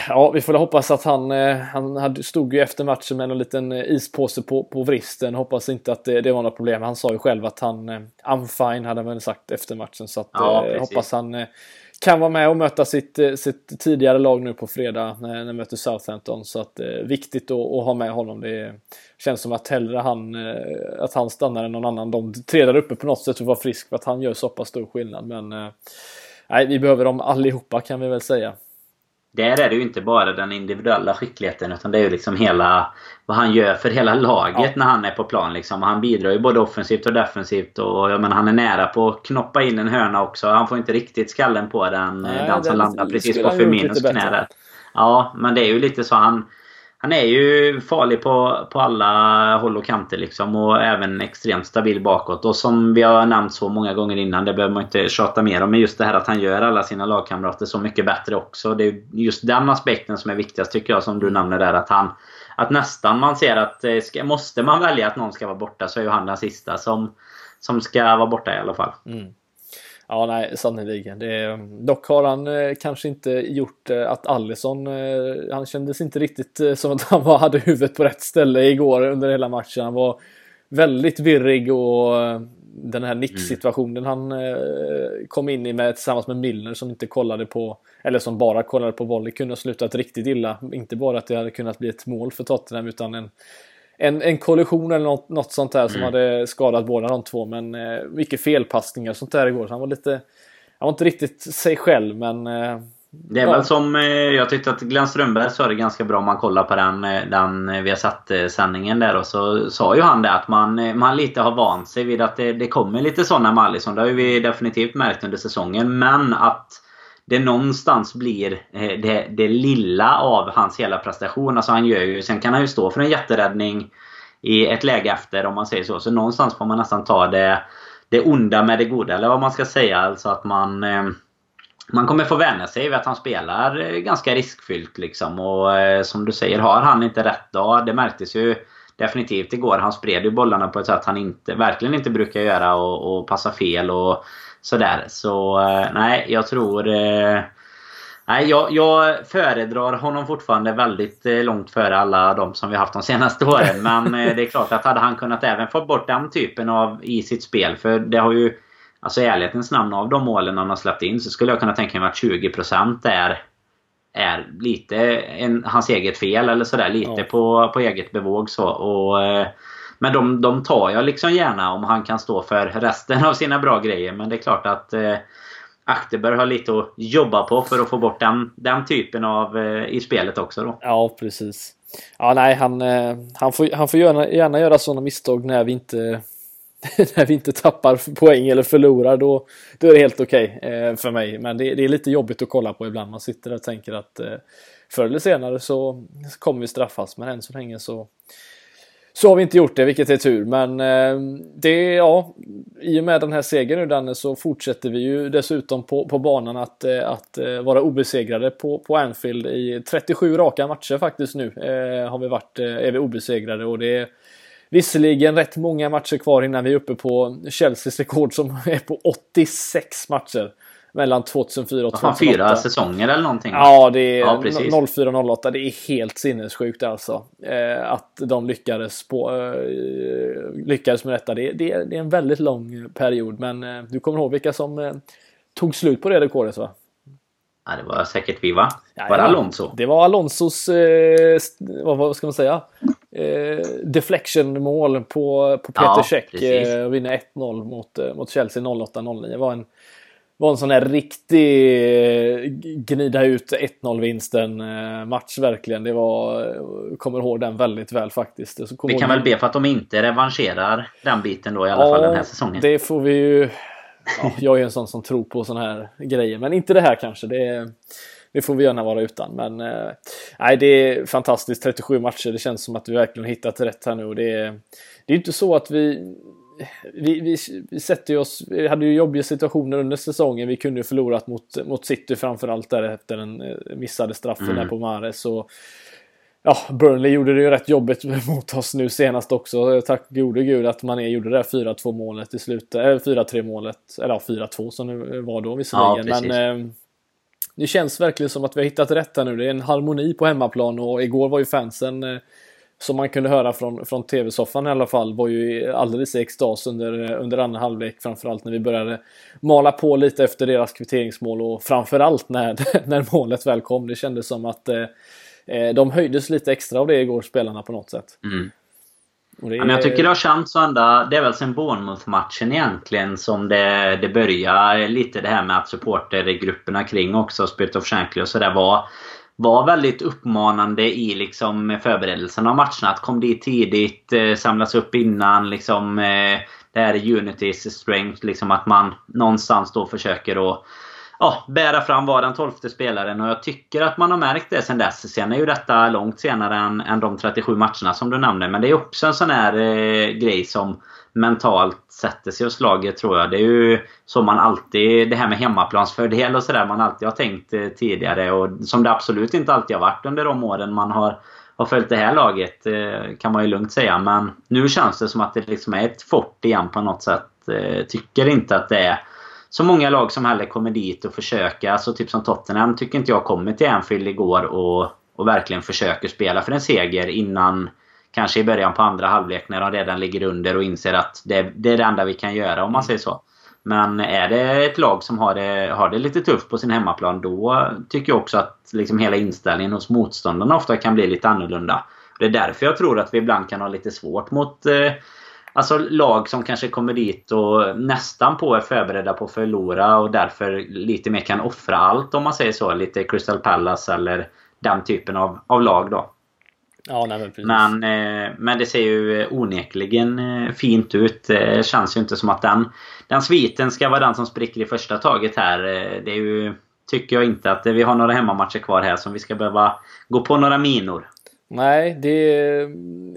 Ja, vi får hoppas att han, eh, han stod ju efter matchen med en liten eh, ispåse på, på vristen. Hoppas inte att det, det var något problem. Han sa ju själv att han, eh, I'm fine hade han väl sagt efter matchen. Så att, ja, hoppas han kan vara med och möta sitt, sitt tidigare lag nu på fredag när, när möter Southampton. Så att eh, viktigt att, att, ha med honom. Det känns som att hellre han, att han stannar än någon annan. De tre där uppe på något sätt att vara frisk för att han gör så pass stor skillnad. Men eh, nej, vi behöver dem allihopa kan vi väl säga där är det ju inte bara den individuella skickligheten utan det är ju liksom hela vad han gör för hela laget ja. när han är på plan. Liksom. Han bidrar ju både offensivt och defensivt. Och jag menar, han är nära på att knoppa in en hörna också. Han får inte riktigt skallen på den. Nej, den som landar precis på Firminos knä. Ja, men det är ju lite så. Han, han är ju farlig på, på alla håll och kanter liksom och även extremt stabil bakåt. Och som vi har nämnt så många gånger innan, det behöver man inte tjata mer om. Men just det här att han gör alla sina lagkamrater så mycket bättre också. Det är just den aspekten som är viktigast tycker jag, som du nämner där. Att han att nästan man ser att eh, ska, måste man välja att någon ska vara borta så är ju han den sista som, som ska vara borta i alla fall. Mm. Ja, nej, sannerligen. dock har han eh, kanske inte gjort eh, att Allison, eh, han kändes inte riktigt eh, som att han var, hade huvudet på rätt ställe igår under hela matchen. Han var väldigt virrig och eh, den här nicksituationen mm. han eh, kom in i med tillsammans med Milner som inte kollade på, eller som bara kollade på volley, kunde ha slutat riktigt illa. Inte bara att det hade kunnat bli ett mål för Tottenham utan en en, en kollision eller något, något sånt där som mm. hade skadat båda de två. Men eh, mycket felpassningar och sånt där igår. Så han var lite... Han var inte riktigt sig själv men... Eh, det är ja. väl som... Eh, jag tyckte att Glenn Strömberg sa det ganska bra om man kollar på den, eh, den eh, vi har satt sändningen där. Och så sa ju han det att man, man lite har vant sig vid att det, det kommer lite sådana med Alisson. Det har ju vi definitivt märkt under säsongen. Men att det någonstans blir eh, det, det lilla av hans hela prestation. Alltså han gör ju, sen kan han ju stå för en jätteräddning i ett läge efter om man säger så. Så någonstans får man nästan ta det, det onda med det goda eller vad man ska säga. Alltså att man eh, man kommer få vänja sig vid att han spelar eh, ganska riskfyllt liksom. Och som du säger, har han inte rätt dag. Det märktes ju definitivt igår. Han spred ju bollarna på ett sätt han inte, verkligen inte brukar göra och, och passa fel. och sådär. Så eh, nej, jag tror... Eh, nej, jag, jag föredrar honom fortfarande väldigt eh, långt före alla de som vi haft de senaste åren. Men det är klart att hade han kunnat även få bort den typen av i sitt spel. För det har ju... Alltså i ärlighetens namn av de målen han har släppt in så skulle jag kunna tänka mig att 20% är är lite en, hans eget fel eller sådär. Lite ja. på, på eget bevåg så. Och, men de, de tar jag liksom gärna om han kan stå för resten av sina bra grejer. Men det är klart att eh, Achterberg har lite att jobba på för att få bort den, den typen av eh, i spelet också då. Ja, precis. Ja, nej, han, eh, han får, han får gärna, gärna göra sådana misstag när vi inte när vi inte tappar poäng eller förlorar då, då är det helt okej okay, eh, för mig. Men det, det, är lite jobbigt att kolla på ibland. Man sitter där och tänker att eh, förr eller senare så kommer vi straffas. Men än så länge så, så har vi inte gjort det, vilket är tur. Men eh, det, ja, i och med den här segern nu Danne så fortsätter vi ju dessutom på, på banan att, eh, att eh, vara obesegrade på, på Anfield i 37 raka matcher faktiskt nu. Eh, har vi varit, eh, är vi obesegrade och det är visserligen rätt många matcher kvar innan vi är uppe på Chelseas rekord som är på 86 matcher mellan 2004 och 2008. Fyra säsonger eller någonting? Ja, det är ja, 04-08. Det är helt sinnessjukt alltså. Eh, att de lyckades, på, eh, lyckades med detta. Det, det, det, är en väldigt lång period. Men eh, du kommer ihåg vilka som eh, tog slut på det rekordet va? Ja, det var säkert vi va? Var det Alonso? Det var Alonsos, eh, vad, vad, ska man säga? Eh, deflection-mål på, på Peter ja, Cech. Eh, vinner 1-0 mot, eh, mot Chelsea 08-09. Det var en var en sån här riktig eh, gnida ut 1-0 vinsten eh, match verkligen. Det var, eh, kommer ihåg den väldigt väl faktiskt. vi kan väl be för att de inte revanscherar den biten då i alla ja, fall den här säsongen. det får vi ju. Ja, jag är en sån som tror på såna här grejer, men inte det här kanske. Det, det får vi gärna vara utan. Men nej, det är fantastiskt. 37 matcher. Det känns som att vi verkligen hittat rätt här nu. Och det, är, det är inte så att vi vi, vi, vi sätter oss, vi hade ju jobbiga situationer under säsongen. Vi kunde ju förlorat mot, mot City framförallt där efter den eh, missade straffen mm. där på Mares. Och, ja, Burnley gjorde det ju rätt jobbigt mot oss nu senast också. Tack gode gud att man gjorde det där 4-2 målet i slutet, eller 4-3 målet, eller ja, 4-2 som det var då visserligen. Ja, Men eh, det känns verkligen som att vi har hittat rätt här nu. Det är en harmoni på hemmaplan och igår var ju fansen eh, som man kunde höra från, från tv-soffan i alla fall var ju alldeles i extas under, under andra halvlek. Framförallt när vi började mala på lite efter deras kvitteringsmål och framförallt när, när målet väl kom. Det kändes som att eh, eh, de höjdes lite extra av det igår, spelarna på något sätt. Mm. Det... Ja, men jag tycker det har känts så ända, det är väl sen Bournemouth-matchen egentligen som det, det börjar lite det här med att supportergrupperna kring också, Spirit of Shankly och sådär var var väldigt uppmanande i liksom förberedelserna av matcherna. Att kom dit tidigt, eh, samlas upp innan. Liksom, eh, det här är Unitys strength. Liksom att man någonstans då försöker att ja, bära fram, vara den tolfte spelaren. Och jag tycker att man har märkt det sen dess. Sen är ju detta långt senare än, än de 37 matcherna som du nämnde. Men det är också en sån här eh, grej som mentalt sätter sig hos laget tror jag. Det är ju så man alltid, det här med hemmaplansfördel och sådär, man alltid har tänkt eh, tidigare. Och som det absolut inte alltid har varit under de åren man har, har följt det här laget. Eh, kan man ju lugnt säga. Men nu känns det som att det liksom är ett fort igen på något sätt. Eh, tycker inte att det är så många lag som heller kommer dit och försöker. Alltså typ som Tottenham tycker inte jag kommer till Anfield igår och, och verkligen försöker spela för en seger innan kanske i början på andra halvlek när de redan ligger under och inser att det, det är det enda vi kan göra om man säger så. Men är det ett lag som har det, har det lite tufft på sin hemmaplan då tycker jag också att liksom hela inställningen hos motståndarna ofta kan bli lite annorlunda. Det är därför jag tror att vi ibland kan ha lite svårt mot eh, Alltså lag som kanske kommer dit och nästan på är förberedda på att förlora och därför lite mer kan offra allt om man säger så. Lite Crystal Palace eller den typen av, av lag då. Ja, nej, men, precis. men, eh, men det ser ju onekligen eh, fint ut. Det känns ju inte som att den, den sviten ska vara den som spricker i första taget här. Eh, det är ju, tycker jag inte att vi har några hemmamatcher kvar här som vi ska behöva gå på några minor. Nej, det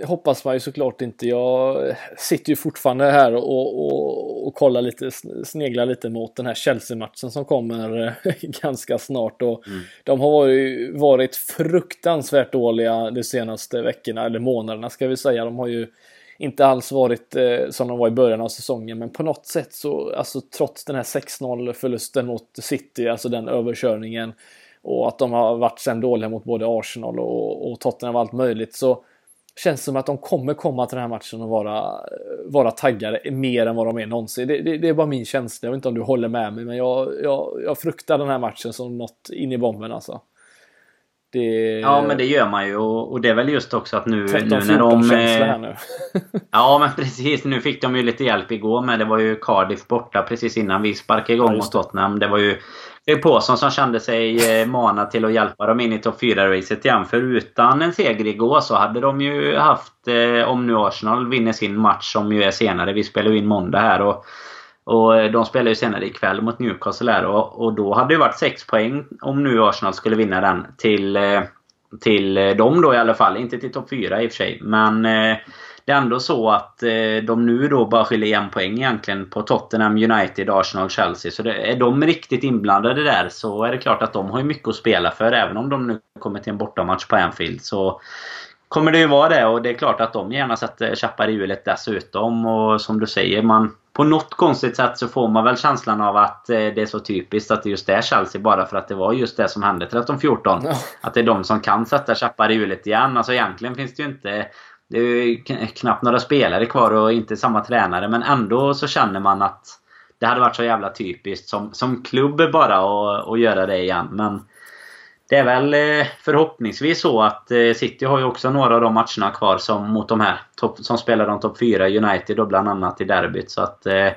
hoppas man ju såklart inte. Jag sitter ju fortfarande här och, och, och kollar lite, sneglar lite mot den här Chelsea-matchen som kommer ganska snart. Och mm. De har varit, varit fruktansvärt dåliga de senaste veckorna, eller månaderna ska vi säga. De har ju inte alls varit eh, som de var i början av säsongen, men på något sätt så, alltså trots den här 6-0 förlusten mot City, alltså den överkörningen, och att de har varit sen dåliga mot både Arsenal och, och Tottenham och allt möjligt så känns det som att de kommer komma till den här matchen och vara, vara taggade mer än vad de är någonsin. Det, det, det är bara min känsla. Jag vet inte om du håller med mig, men jag, jag, jag fruktar den här matchen som något in i bomben alltså. Det... Ja men det gör man ju och, det är väl just också att nu, 13, nu när de... Här nu. ja men precis. Nu fick de ju lite hjälp igår med. Det var ju Cardiff borta precis innan vi sparkade igång ja, mot Tottenham. Det var ju det är Påsson som kände sig eh, manad till att hjälpa dem in i topp 4-racet igen. För utan en seger igår så hade de ju haft, eh, om nu Arsenal vinner sin match som ju är senare. Vi spelar ju in måndag här. Och, och de spelar ju senare ikväll mot Newcastle här. Och, och då hade det varit 6 poäng om nu Arsenal skulle vinna den till, eh, till dem då i alla fall. Inte till topp 4 i och för sig. Men det är ändå så att eh, de nu då bara skiljer en poäng egentligen på Tottenham, United, Arsenal, Chelsea. Så det, är de riktigt inblandade där så är det klart att de har mycket att spela för. Även om de nu kommer till en bortamatch på Anfield. Så kommer det ju vara det. Och det är klart att de gärna sätter käppar i hjulet dessutom. Och som du säger, man, på något konstigt sätt så får man väl känslan av att eh, det är så typiskt att det just är Chelsea bara för att det var just det som hände 13-14. Ja. Att det är de som kan sätta käppar i hjulet igen. Alltså egentligen finns det ju inte det är knappt några spelare kvar och inte samma tränare men ändå så känner man att det hade varit så jävla typiskt som, som klubb bara att, göra det igen. Men det är väl eh, förhoppningsvis så att eh, City har ju också några av de matcherna kvar som mot de här som spelar de topp 4. United då bland annat i derbyt. Så att eh,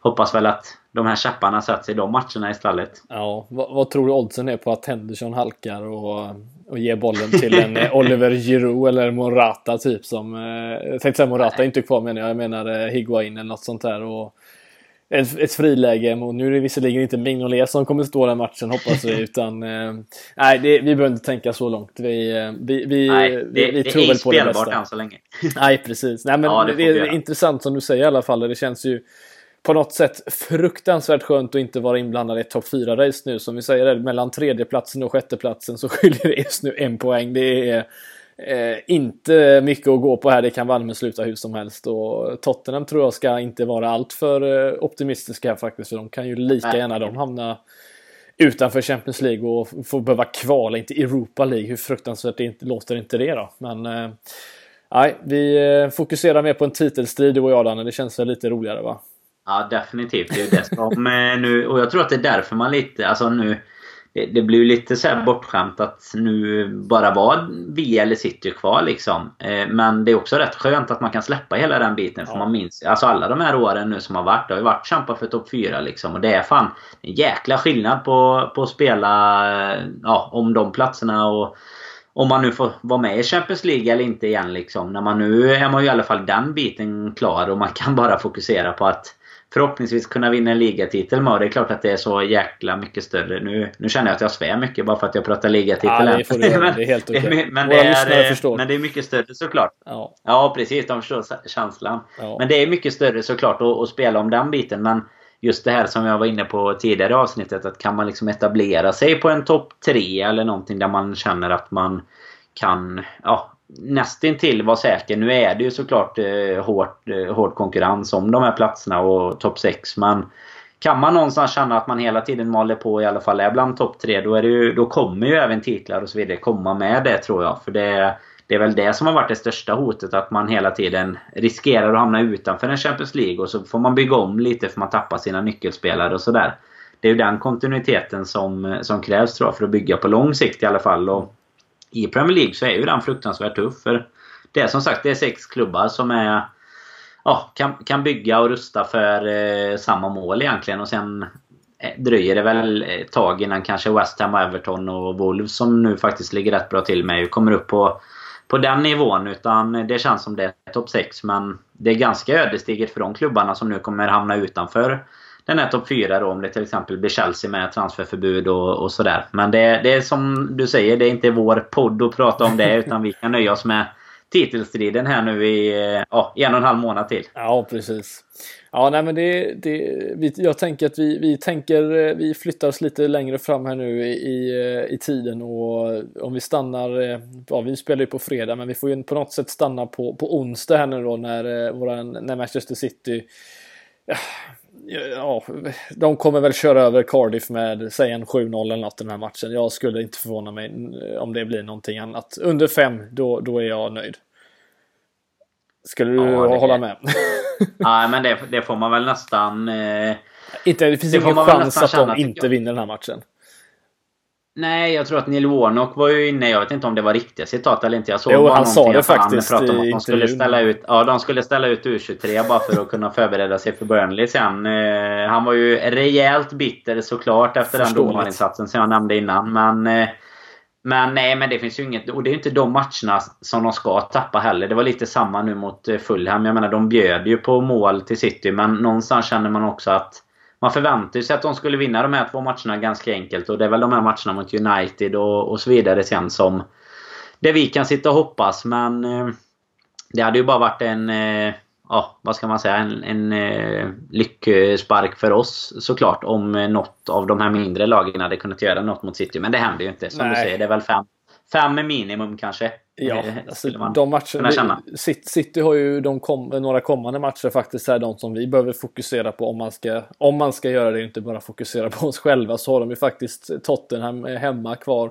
hoppas väl att de här käpparna sätts i de matcherna istället. Ja, vad, vad, tror du oddsen är på att Henderson halkar och, och ger bollen till en eh, Oliver Giroud eller Morata typ som... Eh, jag tänkte säga Morata är inte kvar menar jag, jag menar eh, Higuain eller något sånt där. Och, ett, ett friläge. Och nu är det visserligen inte Mignolet som kommer stå den matchen hoppas vi. utan, nej, det, vi behöver inte tänka så långt. Vi, vi, vi, nej, det, vi, vi det tror väl på det bästa. än så länge. nej, precis. Nej, men ja, det, det är intressant som du säger i alla fall. Det känns ju på något sätt fruktansvärt skönt att inte vara inblandad i ett topp 4-race nu. Som vi säger, mellan tredjeplatsen och sjätteplatsen så skiljer det just nu en poäng. Det är eh, inte mycket att gå på här. Det kan Malmö sluta hur som helst. Och Tottenham tror jag ska inte vara alltför eh, optimistiska här faktiskt. För de kan ju lika Nej. gärna de hamna utanför Champions League och få behöva kvala in till Europa League. Hur fruktansvärt det inte, låter inte det då? Men eh, Nej, vi eh, fokuserar mer på en titelstrid du och jag Danne. Det känns väl lite roligare va? Ja, definitivt. Det är det som eh, nu... Och jag tror att det är därför man lite... Alltså nu... Det, det blir lite så här bortskämt att nu bara var vi eller City kvar liksom. Eh, men det är också rätt skönt att man kan släppa hela den biten. För ja. man minns... Alltså alla de här åren nu som har varit. Det har ju varit kämpa för topp 4 liksom. Och det är fan en jäkla skillnad på, på att spela ja, om de platserna. och om man nu får vara med i Champions League eller inte igen liksom. När man nu är man ju i alla fall den biten klar och man kan bara fokusera på att förhoppningsvis kunna vinna en ligatitel med. Och det är klart att det är så jäkla mycket större. Nu, nu känner jag att jag svär mycket bara för att jag pratar ligatitel. Ja, det får du göra. Det är helt okej. Okay. men, det är, men det är mycket större såklart. Ja, ja precis. De förstår känslan. Ja. Men det är mycket större såklart att, att spela om den biten. Men just det här som jag var inne på tidigare i avsnittet. Att kan man liksom etablera sig på en topp tre eller någonting där man känner att man kan ja, nästintill vara säker. Nu är det ju såklart eh, hårt, eh, hård konkurrens om de här platserna och topp 6. Men kan man någonstans känna att man hela tiden maler på i alla fall är bland topp 3 då, är det ju, då kommer ju även titlar och så vidare komma med det tror jag. För det, det är väl det som har varit det största hotet. Att man hela tiden riskerar att hamna utanför en Champions League och så får man bygga om lite för man tappar sina nyckelspelare och sådär. Det är ju den kontinuiteten som, som krävs tror jag för att bygga på lång sikt i alla fall. Och i Premier League så är ju den fruktansvärt tuff. För det är som sagt det är sex klubbar som är ja, kan, kan bygga och rusta för eh, samma mål egentligen. Och sen eh, dröjer det väl ett tag innan kanske West Ham, Everton och Wolves som nu faktiskt ligger rätt bra till med kommer upp på, på den nivån. Utan det känns som det är topp 6. Men det är ganska ödesdigert för de klubbarna som nu kommer hamna utanför den är topp 4 då om det till exempel blir Chelsea med transferförbud och, och sådär. Men det, det är som du säger, det är inte vår podd att prata om det utan vi kan nöja oss med titelstriden här nu i ja, en och en halv månad till. Ja, precis. Ja, nej men det, det, vi, jag tänker att vi, vi tänker, vi flyttar oss lite längre fram här nu i, i tiden och om vi stannar, ja vi spelar ju på fredag men vi får ju på något sätt stanna på, på onsdag här nu då när, våran, när Manchester City ja, de kommer väl köra över Cardiff med, säg en 7-0 eller något den här matchen. Jag skulle inte förvåna mig om det blir någonting annat. Under 5, då, då är jag nöjd. Skulle du ja, hålla med? Nej, men det, det, får man väl nästan... Eh, inte, det finns det ingen chans att de inte vinner den här matchen. Nej, jag tror att Neil Warnock var ju inne, jag vet inte om det var riktiga citat eller inte. Jag såg jo, han sa det faktiskt han om att de skulle ställa ut, Ja, de skulle ställa ut U23 bara för att kunna förbereda sig för Burnley sen. Eh, han var ju rejält bitter såklart efter den domarinsatsen som jag nämnde innan. Men, eh, men nej, men det finns ju inget... Och det är ju inte de matcherna som de ska tappa heller. Det var lite samma nu mot eh, Fulham. Jag menar, de bjöd ju på mål till City, men någonstans känner man också att man förväntade sig att de skulle vinna de här två matcherna ganska enkelt. Och det är väl de här matcherna mot United och, och så vidare sen som... Det vi kan sitta och hoppas, men... Eh, det hade ju bara varit en... Eh, ja, vad ska man säga? En, en eh, lyckspark för oss såklart. Om något av de här mindre lagen hade kunnat göra något mot City. Men det händer ju inte. Som Nej. du säger, det är väl fem, fem minimum kanske. Ja, eh, alltså, de matcherna. City har ju de kom, några kommande matcher faktiskt är de som vi behöver fokusera på om man ska, om man ska göra det, inte bara fokusera på oss själva, så har de ju faktiskt Tottenham hemma kvar.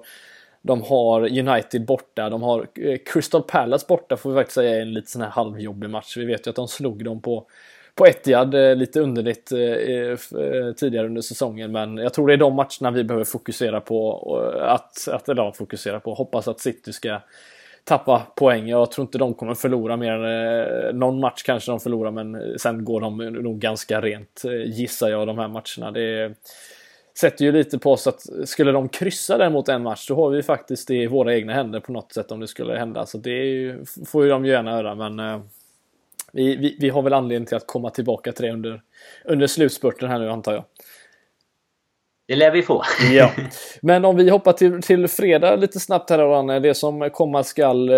De har United borta, de har eh, Crystal Palace borta får vi faktiskt säga är en lite sån här halvjobbig match. Vi vet ju att de slog dem på på Etihad eh, lite underligt eh, eh, tidigare under säsongen. Men jag tror det är de matcherna vi behöver fokusera på. Att, att eller fokusera på. Hoppas att City ska tappa poäng. Jag tror inte de kommer förlora mer än någon match kanske de förlorar men sen går de nog ganska rent gissar jag de här matcherna. Det sätter ju lite på oss att skulle de kryssa däremot en match då har vi faktiskt det i våra egna händer på något sätt om det skulle hända. Så det ju, får ju de gärna göra men eh, vi, vi, vi, har väl anledning till att komma tillbaka till det under, under slutspurten här nu antar jag. Det lär vi få. ja. Men om vi hoppar till, till fredag lite snabbt här Ranne. Det som komma skall. Eh,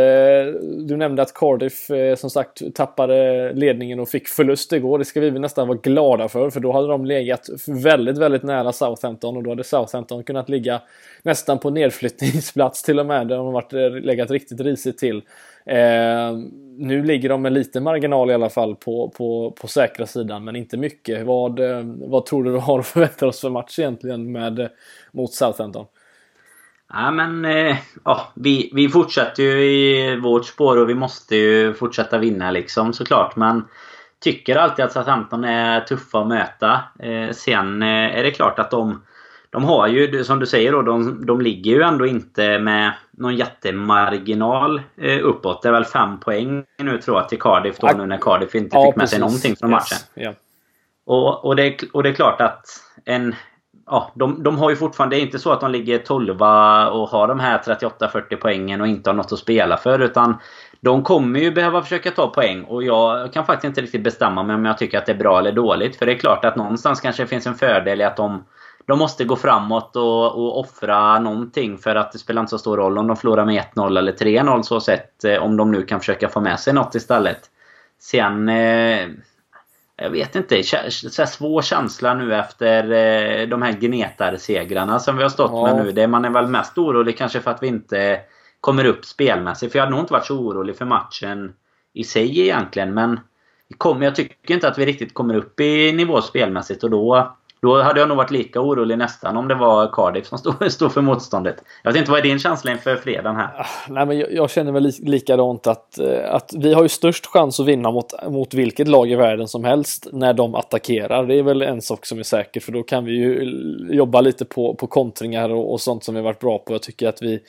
du nämnde att Cardiff eh, som sagt tappade ledningen och fick förlust igår. Det ska vi väl nästan vara glada för. För då hade de legat väldigt, väldigt nära Southampton. Och då hade Southampton kunnat ligga nästan på nedflyttningsplats till och med. Där de har varit, eh, legat riktigt risigt till. Eh, nu ligger de med lite marginal i alla fall på, på, på säkra sidan, men inte mycket. Vad, eh, vad tror du vi har att förvänta oss för match egentligen med, mot Southampton? Ja, men eh, ja, vi, vi fortsätter ju i vårt spår och vi måste ju fortsätta vinna liksom såklart. Men tycker alltid att Southampton är tuffa att möta. Eh, sen eh, är det klart att de de har ju, som du säger då, de, de ligger ju ändå inte med någon jättemarginal eh, uppåt. Det är väl fem poäng nu tror jag till Cardiff då nu när Cardiff inte ja, fick med precis. sig någonting från matchen. Yes. Yeah. Och, och, det, och det är klart att en... ja, de, de har ju fortfarande... Det är inte så att de ligger 12 och har de här 38-40 poängen och inte har något att spela för. Utan de kommer ju behöva försöka ta poäng och jag kan faktiskt inte riktigt bestämma mig om jag tycker att det är bra eller dåligt. För det är klart att någonstans kanske det finns en fördel i att de, de måste gå framåt och, och offra någonting för att det spelar inte så stor roll om de förlorar med 1-0 eller 3-0 så sett. Eh, om de nu kan försöka få med sig något istället. Sen... Eh, jag vet inte. Så svår känsla nu efter eh, de här Gnetar-segrarna som vi har stått ja. med nu. Det man är väl mest orolig kanske för att vi inte kommer upp spelmässigt. För jag hade nog inte varit så orolig för matchen i sig egentligen. Men jag tycker inte att vi riktigt kommer upp i nivå spelmässigt. Och då då hade jag nog varit lika orolig nästan om det var Cardiff som stod, stod för motståndet. Jag vet inte, vad är din känsla inför fredagen här? Ah, nej, men jag, jag känner väl likadant att, eh, att vi har ju störst chans att vinna mot, mot vilket lag i världen som helst när de attackerar. Det är väl en sak som är säker för då kan vi ju jobba lite på, på kontringar och, och sånt som vi varit bra på. Jag tycker att vi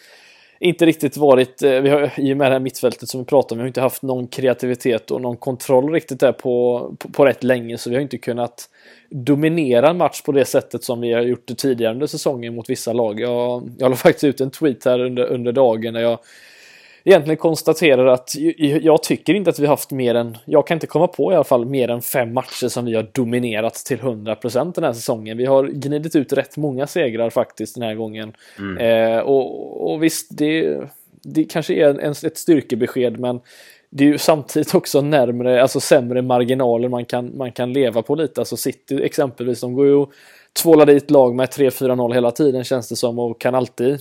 inte riktigt varit, eh, vi har i och med det här mittfältet som vi pratar om, vi har inte haft någon kreativitet och någon kontroll riktigt där på, på, på rätt länge så vi har inte kunnat dominera en match på det sättet som vi har gjort det tidigare under säsongen mot vissa lag. Jag, jag la faktiskt ut en tweet här under, under dagen där jag egentligen konstaterar att jag tycker inte att vi haft mer än, jag kan inte komma på i alla fall mer än fem matcher som vi har dominerat till 100% den här säsongen. Vi har gnidit ut rätt många segrar faktiskt den här gången. Mm. Eh, och, och visst, det, det kanske är en, ett styrkebesked men det är ju samtidigt också närmre, alltså sämre marginaler man kan, man kan leva på lite. Alltså City exempelvis, de går ju och tvålar dit lag med 3-4-0 hela tiden känns det som och kan alltid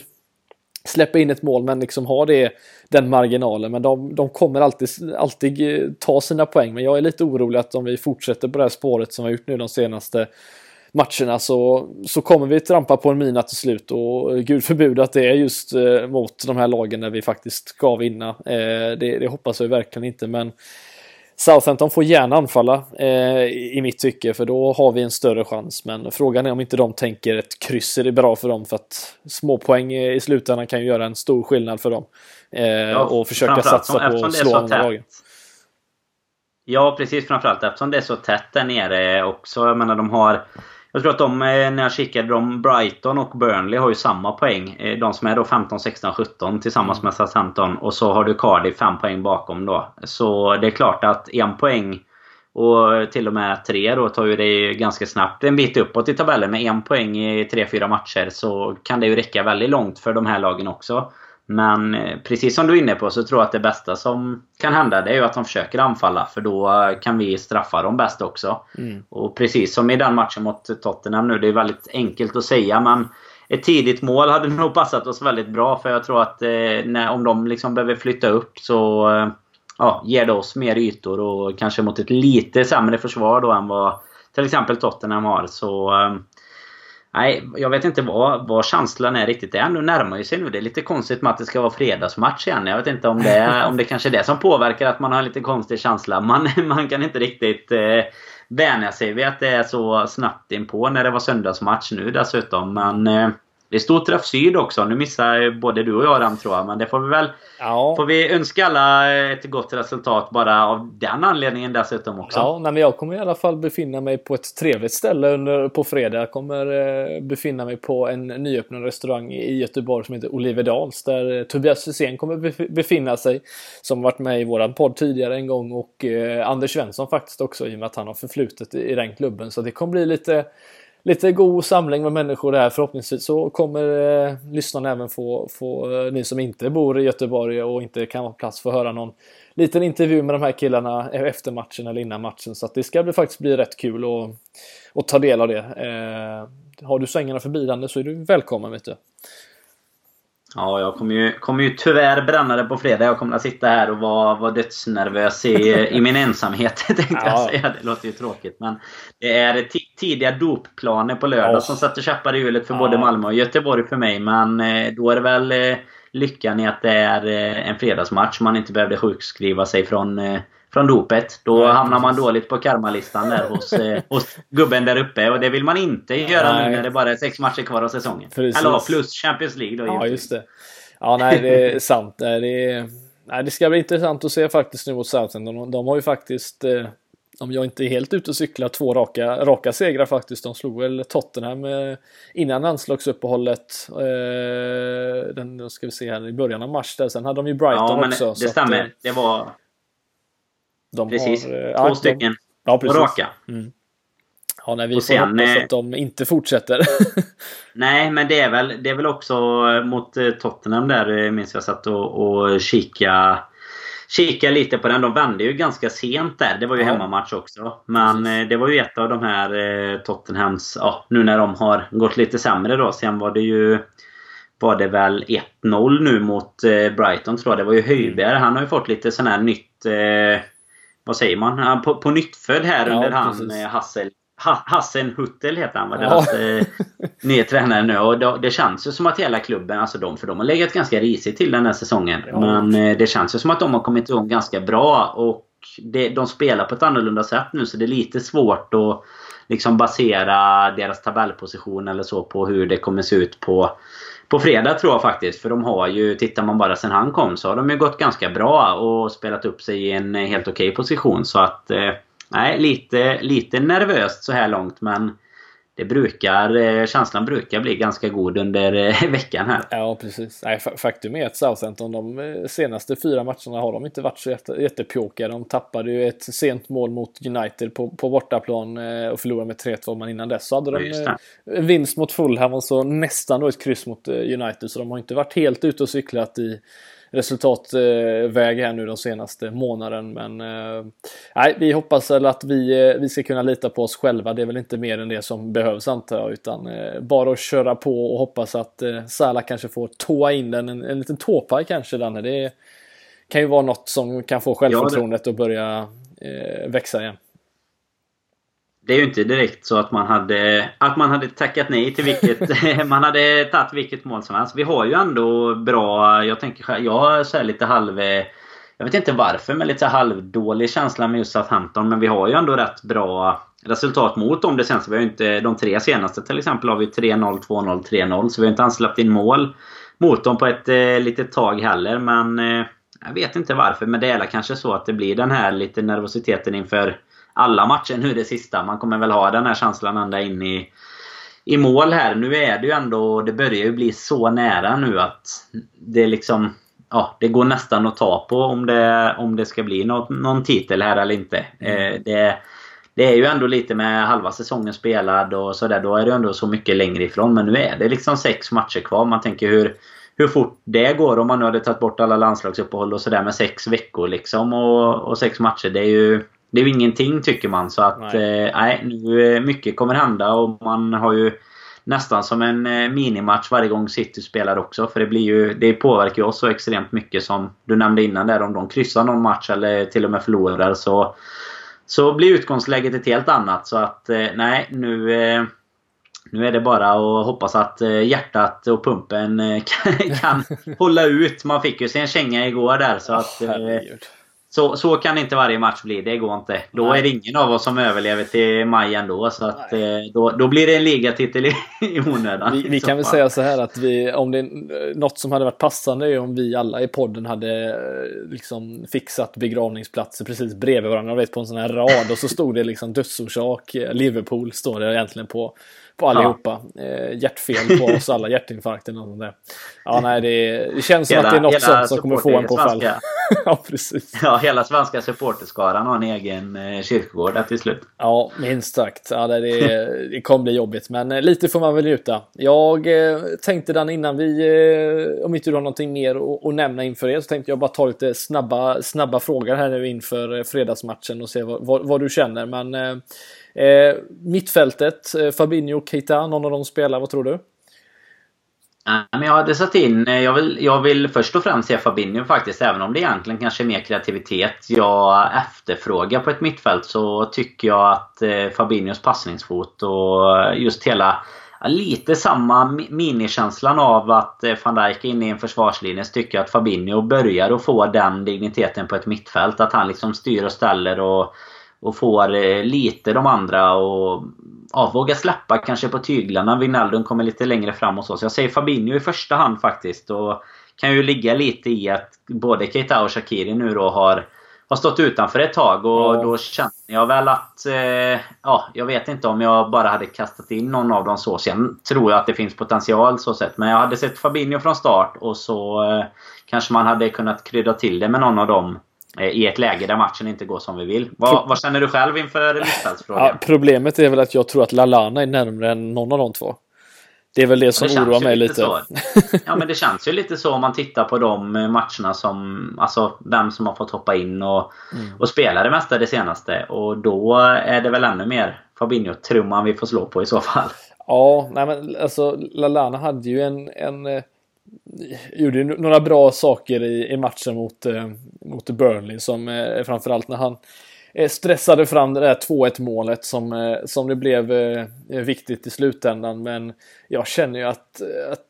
släppa in ett mål men liksom ha det, den marginalen. Men de, de kommer alltid, alltid eh, ta sina poäng. Men jag är lite orolig att om vi fortsätter på det här spåret som vi har gjort nu de senaste matcherna så, så kommer vi trampa på en mina till slut och eh, gud förbjude att det är just eh, mot de här lagen när vi faktiskt ska vinna. Eh, det, det, hoppas jag verkligen inte men Southampton får gärna anfalla eh, i mitt tycke för då har vi en större chans. Men frågan är om inte de tänker ett kryss är det bra för dem för att småpoäng i slutändan kan ju göra en stor skillnad för dem. Eh, ja, och försöka satsa på att slå andra lagen. Ja precis framförallt eftersom det är så tätt där nere också. Jag menar de har jag tror att de, eh, när jag kikade, de Brighton och Burnley har ju samma poäng. Eh, de som är då 15, 16, 17 tillsammans mm. med Southampton. Och så har du Cardiff 5 poäng bakom då. Så det är klart att en poäng och till och med tre då tar ju det ganska snabbt en bit uppåt i tabellen. Med en poäng i 3-4 matcher så kan det ju räcka väldigt långt för de här lagen också. Men eh, precis som du är inne på så tror jag att det bästa som kan hända det är ju att de försöker anfalla. För då kan vi straffa dem bäst också. Mm. Och precis som i den matchen mot Tottenham nu. Det är väldigt enkelt att säga men ett tidigt mål hade nog passat oss väldigt bra. För jag tror att eh, när, om de liksom behöver flytta upp så eh, ja, ger det oss mer ytor och kanske mot ett lite sämre försvar då än vad till exempel Tottenham har. Så Nej, jag vet inte vad, vad känslan är riktigt. Det nu närmar ju sig nu. Det är lite konstigt med att det ska vara fredagsmatch igen. Jag vet inte om det, om det kanske är det som påverkar att man har en lite konstig känsla. Man, man kan inte riktigt eh, vänja sig vid att det är så snabbt inpå när det var söndagsmatch nu dessutom. Men eh, det är stor träff syd också. Nu missar både du och jag den tror jag. Men det får vi väl... Ja. Får vi önska alla ett gott resultat bara av den anledningen dessutom också. Ja, men jag kommer i alla fall befinna mig på ett trevligt ställe under, på fredag. Jag kommer eh, befinna mig på en nyöppnad restaurang i Göteborg som heter Oliverdals. Där eh, Tobias Hysén kommer befinna sig. Som varit med i våran podd tidigare en gång. Och eh, Anders Svensson faktiskt också i och med att han har förflutet i, i den klubben. Så det kommer bli lite lite god samling med människor där. Förhoppningsvis så kommer eh, lyssnarna även få, få eh, ni som inte bor i Göteborg och inte kan ha plats få höra någon liten intervju med de här killarna e-, efter matchen eller innan matchen. Så att det ska bli, faktiskt bli rätt kul att, att ta del av det. Eh, har du svängarna förbi så är du välkommen vet du. Ja, jag kommer ju, kommer ju tyvärr bränna det på fredag. Jag kommer att sitta här och vara, vara dödsnervös i, i min ensamhet. Tänkte ja. jag säga. Det låter ju tråkigt. Men det är tidiga dopplaner på lördag oh. som sätter käppar i hjulet för ja. både Malmö och Göteborg för mig. Men eh, då är det väl eh, lyckan i att det är eh, en fredagsmatch. Man inte behövde sjukskriva sig från från dopet. Då hamnar man dåligt på karmalistan där hos, eh, hos gubben där uppe. Och det vill man inte göra nej. nu när det bara är sex matcher kvar av säsongen. Precis. Eller plus Champions League då. Ja, just det. Ja, nej, det är sant. Det, är, nej, det ska bli intressant att se faktiskt nu mot Southampton. De, de har ju faktiskt... Eh, de är inte helt ute och cyklar två raka, raka segrar faktiskt. De slog väl Tottenham eh, innan anslagsuppehållet. Eh, den ska vi se här i början av mars där. Sen hade de ju Brighton ja, men också. Det stämmer. Att, det var... De precis. Har, Två ja, stycken. Ja, precis. raka. Mm. Ja, nej, vi får sen, hoppas att de inte fortsätter. nej, men det är väl, det är väl också mot Tottenham där minns jag satt och, och kika kika lite på den. De vände ju ganska sent där. Det var ju ja. hemmamatch också. Men Precis. det var ju ett av de här eh, Tottenhams... Ja, nu när de har gått lite sämre då. Sen var det ju... Var det väl 1-0 nu mot eh, Brighton tror jag. Det var ju Höjberg. Han har ju fått lite sån här nytt... Eh, vad säger man? På, på nyttfödd här ja, under han eh, Hassel Hassen Huttel heter han, var deras eh, nya tränare nu. Och då, det känns ju som att hela klubben, alltså de, för de har legat ganska risigt till den här säsongen. Ja. Men eh, det känns ju som att de har kommit igång ganska bra. Och det, de spelar på ett annorlunda sätt nu så det är lite svårt att liksom basera deras tabellposition eller så på hur det kommer se ut på på fredag tror jag faktiskt. För de har ju, tittar man bara sen han kom så har de ju gått ganska bra och spelat upp sig i en eh, helt okej okay position. Så att eh, nej, lite, lite nervöst så här långt men det brukar, eh, känslan brukar bli ganska god under eh, veckan här. Ja, precis. Nej, faktum är att Southampton de eh, senaste fyra matcherna har de inte varit så jätte, jättepjåkiga. De tappade ju ett sent mål mot United på, på bortaplan och förlorade med 3-2. Men innan dess så hade de ja, vinst mot Fulham och så nästan då ett kryss mot United. Så de har inte varit helt ute och cyklat i resultatväg här nu de senaste månaden. Men eh, nej, vi hoppas väl att vi, eh, vi ska kunna lita på oss själva. Det är väl inte mer än det som behövs antar jag. Utan eh, bara att köra på och hoppas att Salah kanske får tåa in den. En, en liten tåpaj kanske Danne. Det kan ju vara något som kan få självförtroendet ja, det... att börja växa igen det är ju inte direkt så att man hade, att man hade tackat nej till vilket... man hade tagit vilket mål som helst. Vi har ju ändå bra... Jag tänker jag så lite halv... Jag vet inte varför, men lite halvdålig känsla med just Southampton. Men vi har ju ändå rätt bra resultat mot dem. Det känns vi har ju inte... De tre senaste till exempel har vi 3-0, 2-0, 3-0. Så vi har inte ens släppt in mål mot dem på ett eh, litet tag heller. Men... Eh, jag vet inte varför, men det är kanske så att det blir den här lite nervositeten inför alla matcher nu det sista. Man kommer väl ha den här känslan ända in i, i mål här. Nu är det ju ändå... Det börjar ju bli så nära nu att det liksom... Ja, det går nästan att ta på om det, om det ska bli något, någon titel här eller inte. Mm. Eh, det, det är ju ändå lite med halva säsongen spelad och sådär. Då är det ändå så mycket längre ifrån. Men nu är det liksom sex matcher kvar. Man tänker hur, hur fort det går om man nu hade tagit bort alla landslagsuppehåll och sådär med sex veckor liksom. Och, och sex matcher. Det är ju det är ju ingenting tycker man. Så att nej, eh, nej nu, mycket kommer hända och man har ju nästan som en eh, minimatch varje gång City spelar också. För det, blir ju, det påverkar ju oss så extremt mycket som du nämnde innan där. Om de kryssar någon match eller till och med förlorar så, så blir utgångsläget ett helt annat. Så att eh, nej, nu, nu är det bara att hoppas att hjärtat och pumpen kan, kan hålla ut. Man fick ju sig en känga igår där. Så att. Så, så kan inte varje match bli. Det går inte. Då Nej. är det ingen av oss som överlever till maj ändå. Så att, eh, då, då blir det en ligatitel i, i onödan. Vi, vi kan väl säga så här att vi, om det är något som hade varit passande är om vi alla i podden hade eh, liksom fixat begravningsplatser precis bredvid varandra. Vet, på en sån här rad och så stod det liksom dödsorsak Liverpool står det egentligen på på allihopa. Ja. Eh, hjärtfel på oss alla, hjärtinfarkt eller något sånt där. Ja, nej, det, det känns som hela, att det är något sånt som kommer få en på fall. ja, precis. Ja, hela svenska supporterskaran har en egen eh, kyrkogård där till slut. Ja, minst sagt. Ja, det, det, det kommer bli jobbigt, men eh, lite får man väl njuta. Jag eh, tänkte den innan vi, eh, om inte du har någonting mer att, att nämna inför er, så tänkte jag bara ta lite snabba, snabba frågor här nu inför fredagsmatchen och se vad, vad, vad du känner. Men eh, mittfältet, Fabinho och Keita, någon av dem spelar, vad tror du? Men jag hade satt in... Eh, jag vill, jag vill först och främst se Fabinho faktiskt. Även om det egentligen kanske är mer kreativitet jag efterfrågar på ett mittfält så tycker jag att eh, Fabinhos passningsfot och just hela... Lite samma minikänslan av att eh, van Dijk är inne i en försvarslinje. Så tycker jag att Fabinho börjar att få den digniteten på ett mittfält. Att han liksom styr och ställer och och får lite de andra och ja, våga släppa kanske på tyglarna. Wijnaldum kommer lite längre fram och så. Så jag säger Fabinho i första hand faktiskt. Och kan ju ligga lite i att både Keita och Shakiri nu då har, har stått utanför ett tag och ja. då känner jag väl att... Eh, ja, jag vet inte om jag bara hade kastat in någon av dem så. Sen tror jag att det finns potential så sett. Men jag hade sett Fabinho från start och så eh, kanske man hade kunnat krydda till det med någon av dem i ett läge där matchen inte går som vi vill. Vad, vad känner du själv inför mittfältsfrågan? Ja, problemet är väl att jag tror att Lalana är närmare än någon av de två. Det är väl det som det oroar mig lite. lite. ja men det känns ju lite så om man tittar på de eh, matcherna som... Alltså vem som har fått hoppa in och, mm. och spela det mesta det senaste. Och då är det väl ännu mer Fabinho-trumman vi får slå på i så fall. Ja, nej men alltså Lalana hade ju en... en eh, gjorde några bra saker i, i matchen mot, eh, mot Burnley som eh, framförallt när han Eh, stressade fram det där 2-1 målet som, eh, som det blev eh, viktigt i slutändan. Men jag känner ju att, att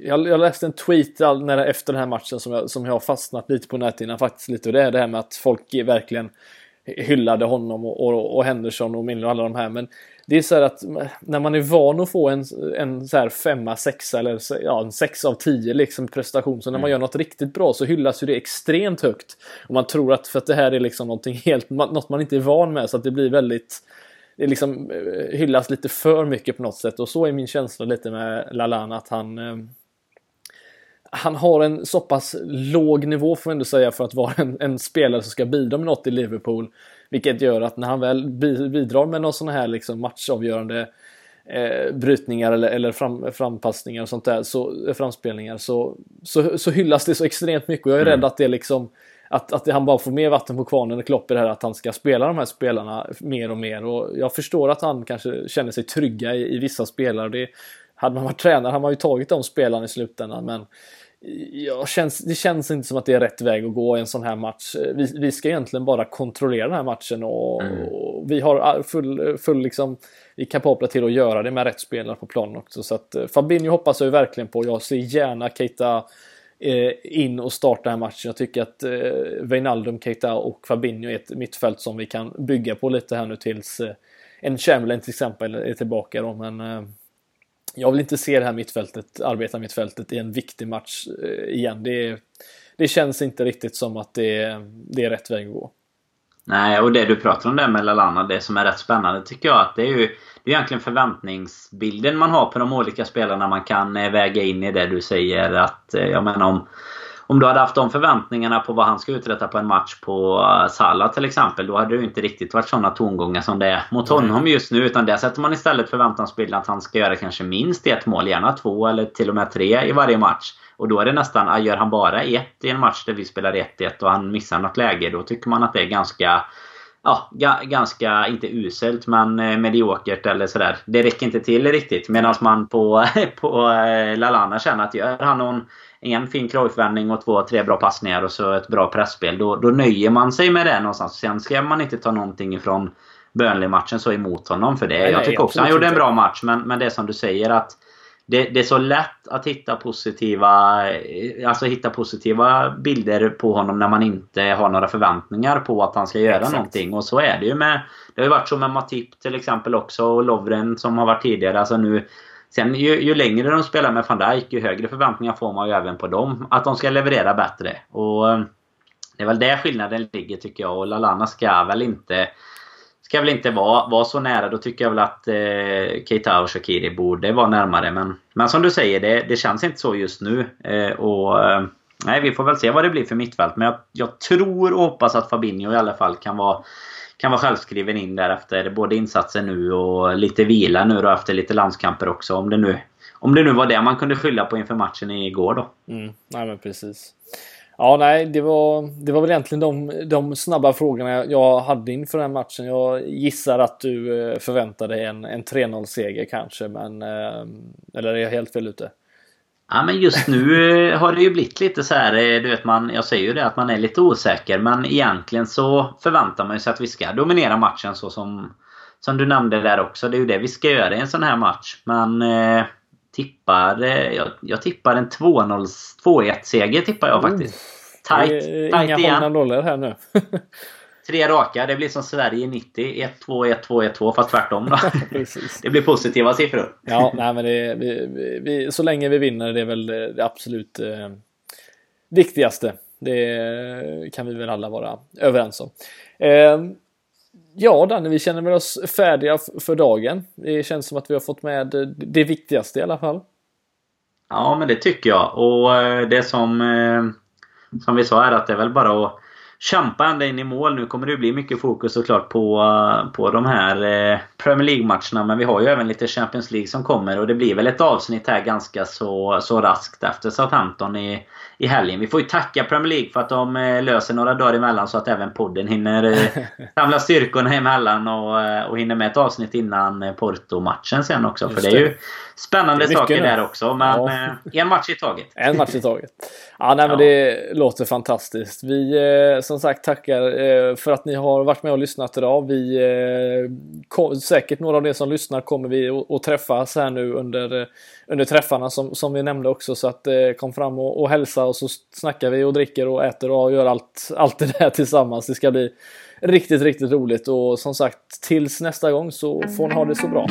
jag, jag läste en tweet all, när, efter den här matchen som jag, som jag har fastnat lite på näthinnan faktiskt lite. Och det är det här med att folk verkligen hyllade honom och, och, och Henderson och Milner och alla de här. Men det är så här att när man är van att få en, en så här femma, sexa eller ja, en sex av tio liksom prestation. Så när man mm. gör något riktigt bra så hyllas ju det extremt högt. Och man tror att för att det här är liksom någonting helt, något man inte är van med så att det blir väldigt det liksom eh, hyllas lite för mycket på något sätt och så är min känsla lite med Lalana att han eh, han har en så pass låg nivå får man ändå säga för att vara en, en, spelare som ska bidra med något i Liverpool. Vilket gör att när han väl bidrar med någon sån här liksom matchavgörande eh, brytningar eller, eller fram, frampassningar och sånt där, så, framspelningar så, så, så hyllas det så extremt mycket och jag är mm. rädd att det liksom att, att han bara får mer vatten på kvarnen och Klopp i det här att han ska spela de här spelarna mer och mer och jag förstår att han kanske känner sig trygga i, i vissa spelare. Det, hade man varit tränare hade man ju tagit de spelarna i slutändan men Ja, känns, det känns inte som att det är rätt väg att gå i en sån här match. Vi, vi ska egentligen bara kontrollera den här matchen och, mm. och vi har full, full liksom, vi kapabla till att göra det med rätt spelare på planen också. Så att eh, Fabinho hoppas jag verkligen på. Jag ser gärna Keita eh, in och starta den här matchen. Jag tycker att eh, Wijnaldum, Keita och Fabinho är ett mittfält som vi kan bygga på lite här nu tills eh, en Chamberlain till exempel är tillbaka då. Men eh, jag vill inte se det här mittfältet, arbeta mittfältet i en viktig match eh, igen. Det, det känns inte riktigt som att det, det är rätt väg att gå. Nej, och det du pratar om där med Lalana, det som är rätt spännande tycker jag att det är ju det är egentligen förväntningsbilden man har på de olika spelarna man kan eh, väga in i det du säger att eh, jag menar om om du hade haft de förväntningarna på vad han ska uträtta på en match på uh, Salah till exempel. Då hade det inte riktigt varit sådana tongångar som det är mot honom just nu. Utan där sätter man istället förväntansbilden att han ska göra kanske minst ett mål. Gärna två eller till och med tre i varje match. Och då är det nästan, gör han bara ett i en match där vi spelar 1-1 och han missar något läge. Då tycker man att det är ganska ja, ganska, inte uselt, men eh, mediokert eller sådär. Det räcker inte till riktigt. Medan man på, på eh, Lalana känner att gör han någon en fin Cruyff-vändning och två, tre bra passningar och så ett bra pressspel. Då, då nöjer man sig med det någonstans. Sen ska man inte ta någonting ifrån Burnley-matchen så emot honom för det. Nej, jag tycker också han gjorde en bra match. Men, men det är som du säger att det, det, är så lätt att hitta positiva, alltså hitta positiva bilder på honom när man inte har några förväntningar på att han ska göra Exakt. någonting. Och så är det ju med... Det har ju varit så med Matip till exempel också och Lovren som har varit tidigare. Alltså nu Sen ju, ju, längre de spelar med van Dijk, ju högre förväntningar får man ju även på dem. Att de ska leverera bättre. Och eh, Det är väl där skillnaden ligger tycker jag. Och Lalana ska väl inte ska väl inte vara, vara så nära. Då tycker jag väl att eh, Keita och Shakiri borde vara närmare. Men, men som du säger, det, det känns inte så just nu. Eh, och eh, nej, Vi får väl se vad det blir för mittfält. Men jag, jag tror och hoppas att Fabinho i alla fall kan vara kan vara självskriven in där efter både insatser nu och lite vila nu och efter lite landskamper också. Om det nu, om det nu var det man kunde skylla på inför matchen igår då. Mm, nej men precis. Ja, nej, det var, det var väl egentligen de, de snabba frågorna jag hade inför den här matchen. Jag gissar att du eh, förväntade dig en, en 3-0 seger kanske, men... Eh, eller är jag helt fel ute? Ja men just nu eh, har det ju blivit lite så här, du vet man, jag säger ju det att man är lite osäker men egentligen så förväntar man sig att vi ska dominera matchen så som Som du nämnde där också, det är ju det vi ska göra i en sån här match. Men eh, tippar, eh, jag, jag, tippar en 2-0, 2-1 seger tippar jag faktiskt. Oh, tight, tight inga igen. Inga nollor här nu. Tre raka. Det blir som Sverige 90. 1-2, 1-2, 1-2 fast tvärtom då. det blir positiva siffror. ja, nej, men det, vi, vi, så länge vi vinner det är väl det absolut eh, viktigaste. Det kan vi väl alla vara överens om. Eh, ja, Danne, vi känner väl oss färdiga för dagen. Det känns som att vi har fått med eh, det viktigaste i alla fall. Ja, men det tycker jag. Och eh, det som, eh, som vi sa är att det är väl bara att kämpa ända in i mål. Nu kommer det bli mycket fokus såklart på, på de här eh, Premier League-matcherna. Men vi har ju även lite Champions League som kommer. Och det blir väl ett avsnitt här ganska så, så raskt efter Southampton i, i helgen. Vi får ju tacka Premier League för att de eh, löser några dagar emellan så att även podden hinner eh, samla styrkorna emellan och, och hinner med ett avsnitt innan Porto-matchen sen också. Just för det är ju spännande är saker nu. där också. Men ja. en match i taget. En match i taget. Ja, nej, men ja. det låter fantastiskt. Vi som sagt tackar eh, för att ni har varit med och lyssnat idag. Vi, eh, säkert några av er som lyssnar kommer vi att träffas här nu under, eh, under träffarna som, som vi nämnde också. Så att kom fram och, och hälsa och så snackar vi och dricker och äter och gör allt, allt det där tillsammans. Det ska bli riktigt, riktigt roligt och som sagt tills nästa gång så får ni ha det så bra.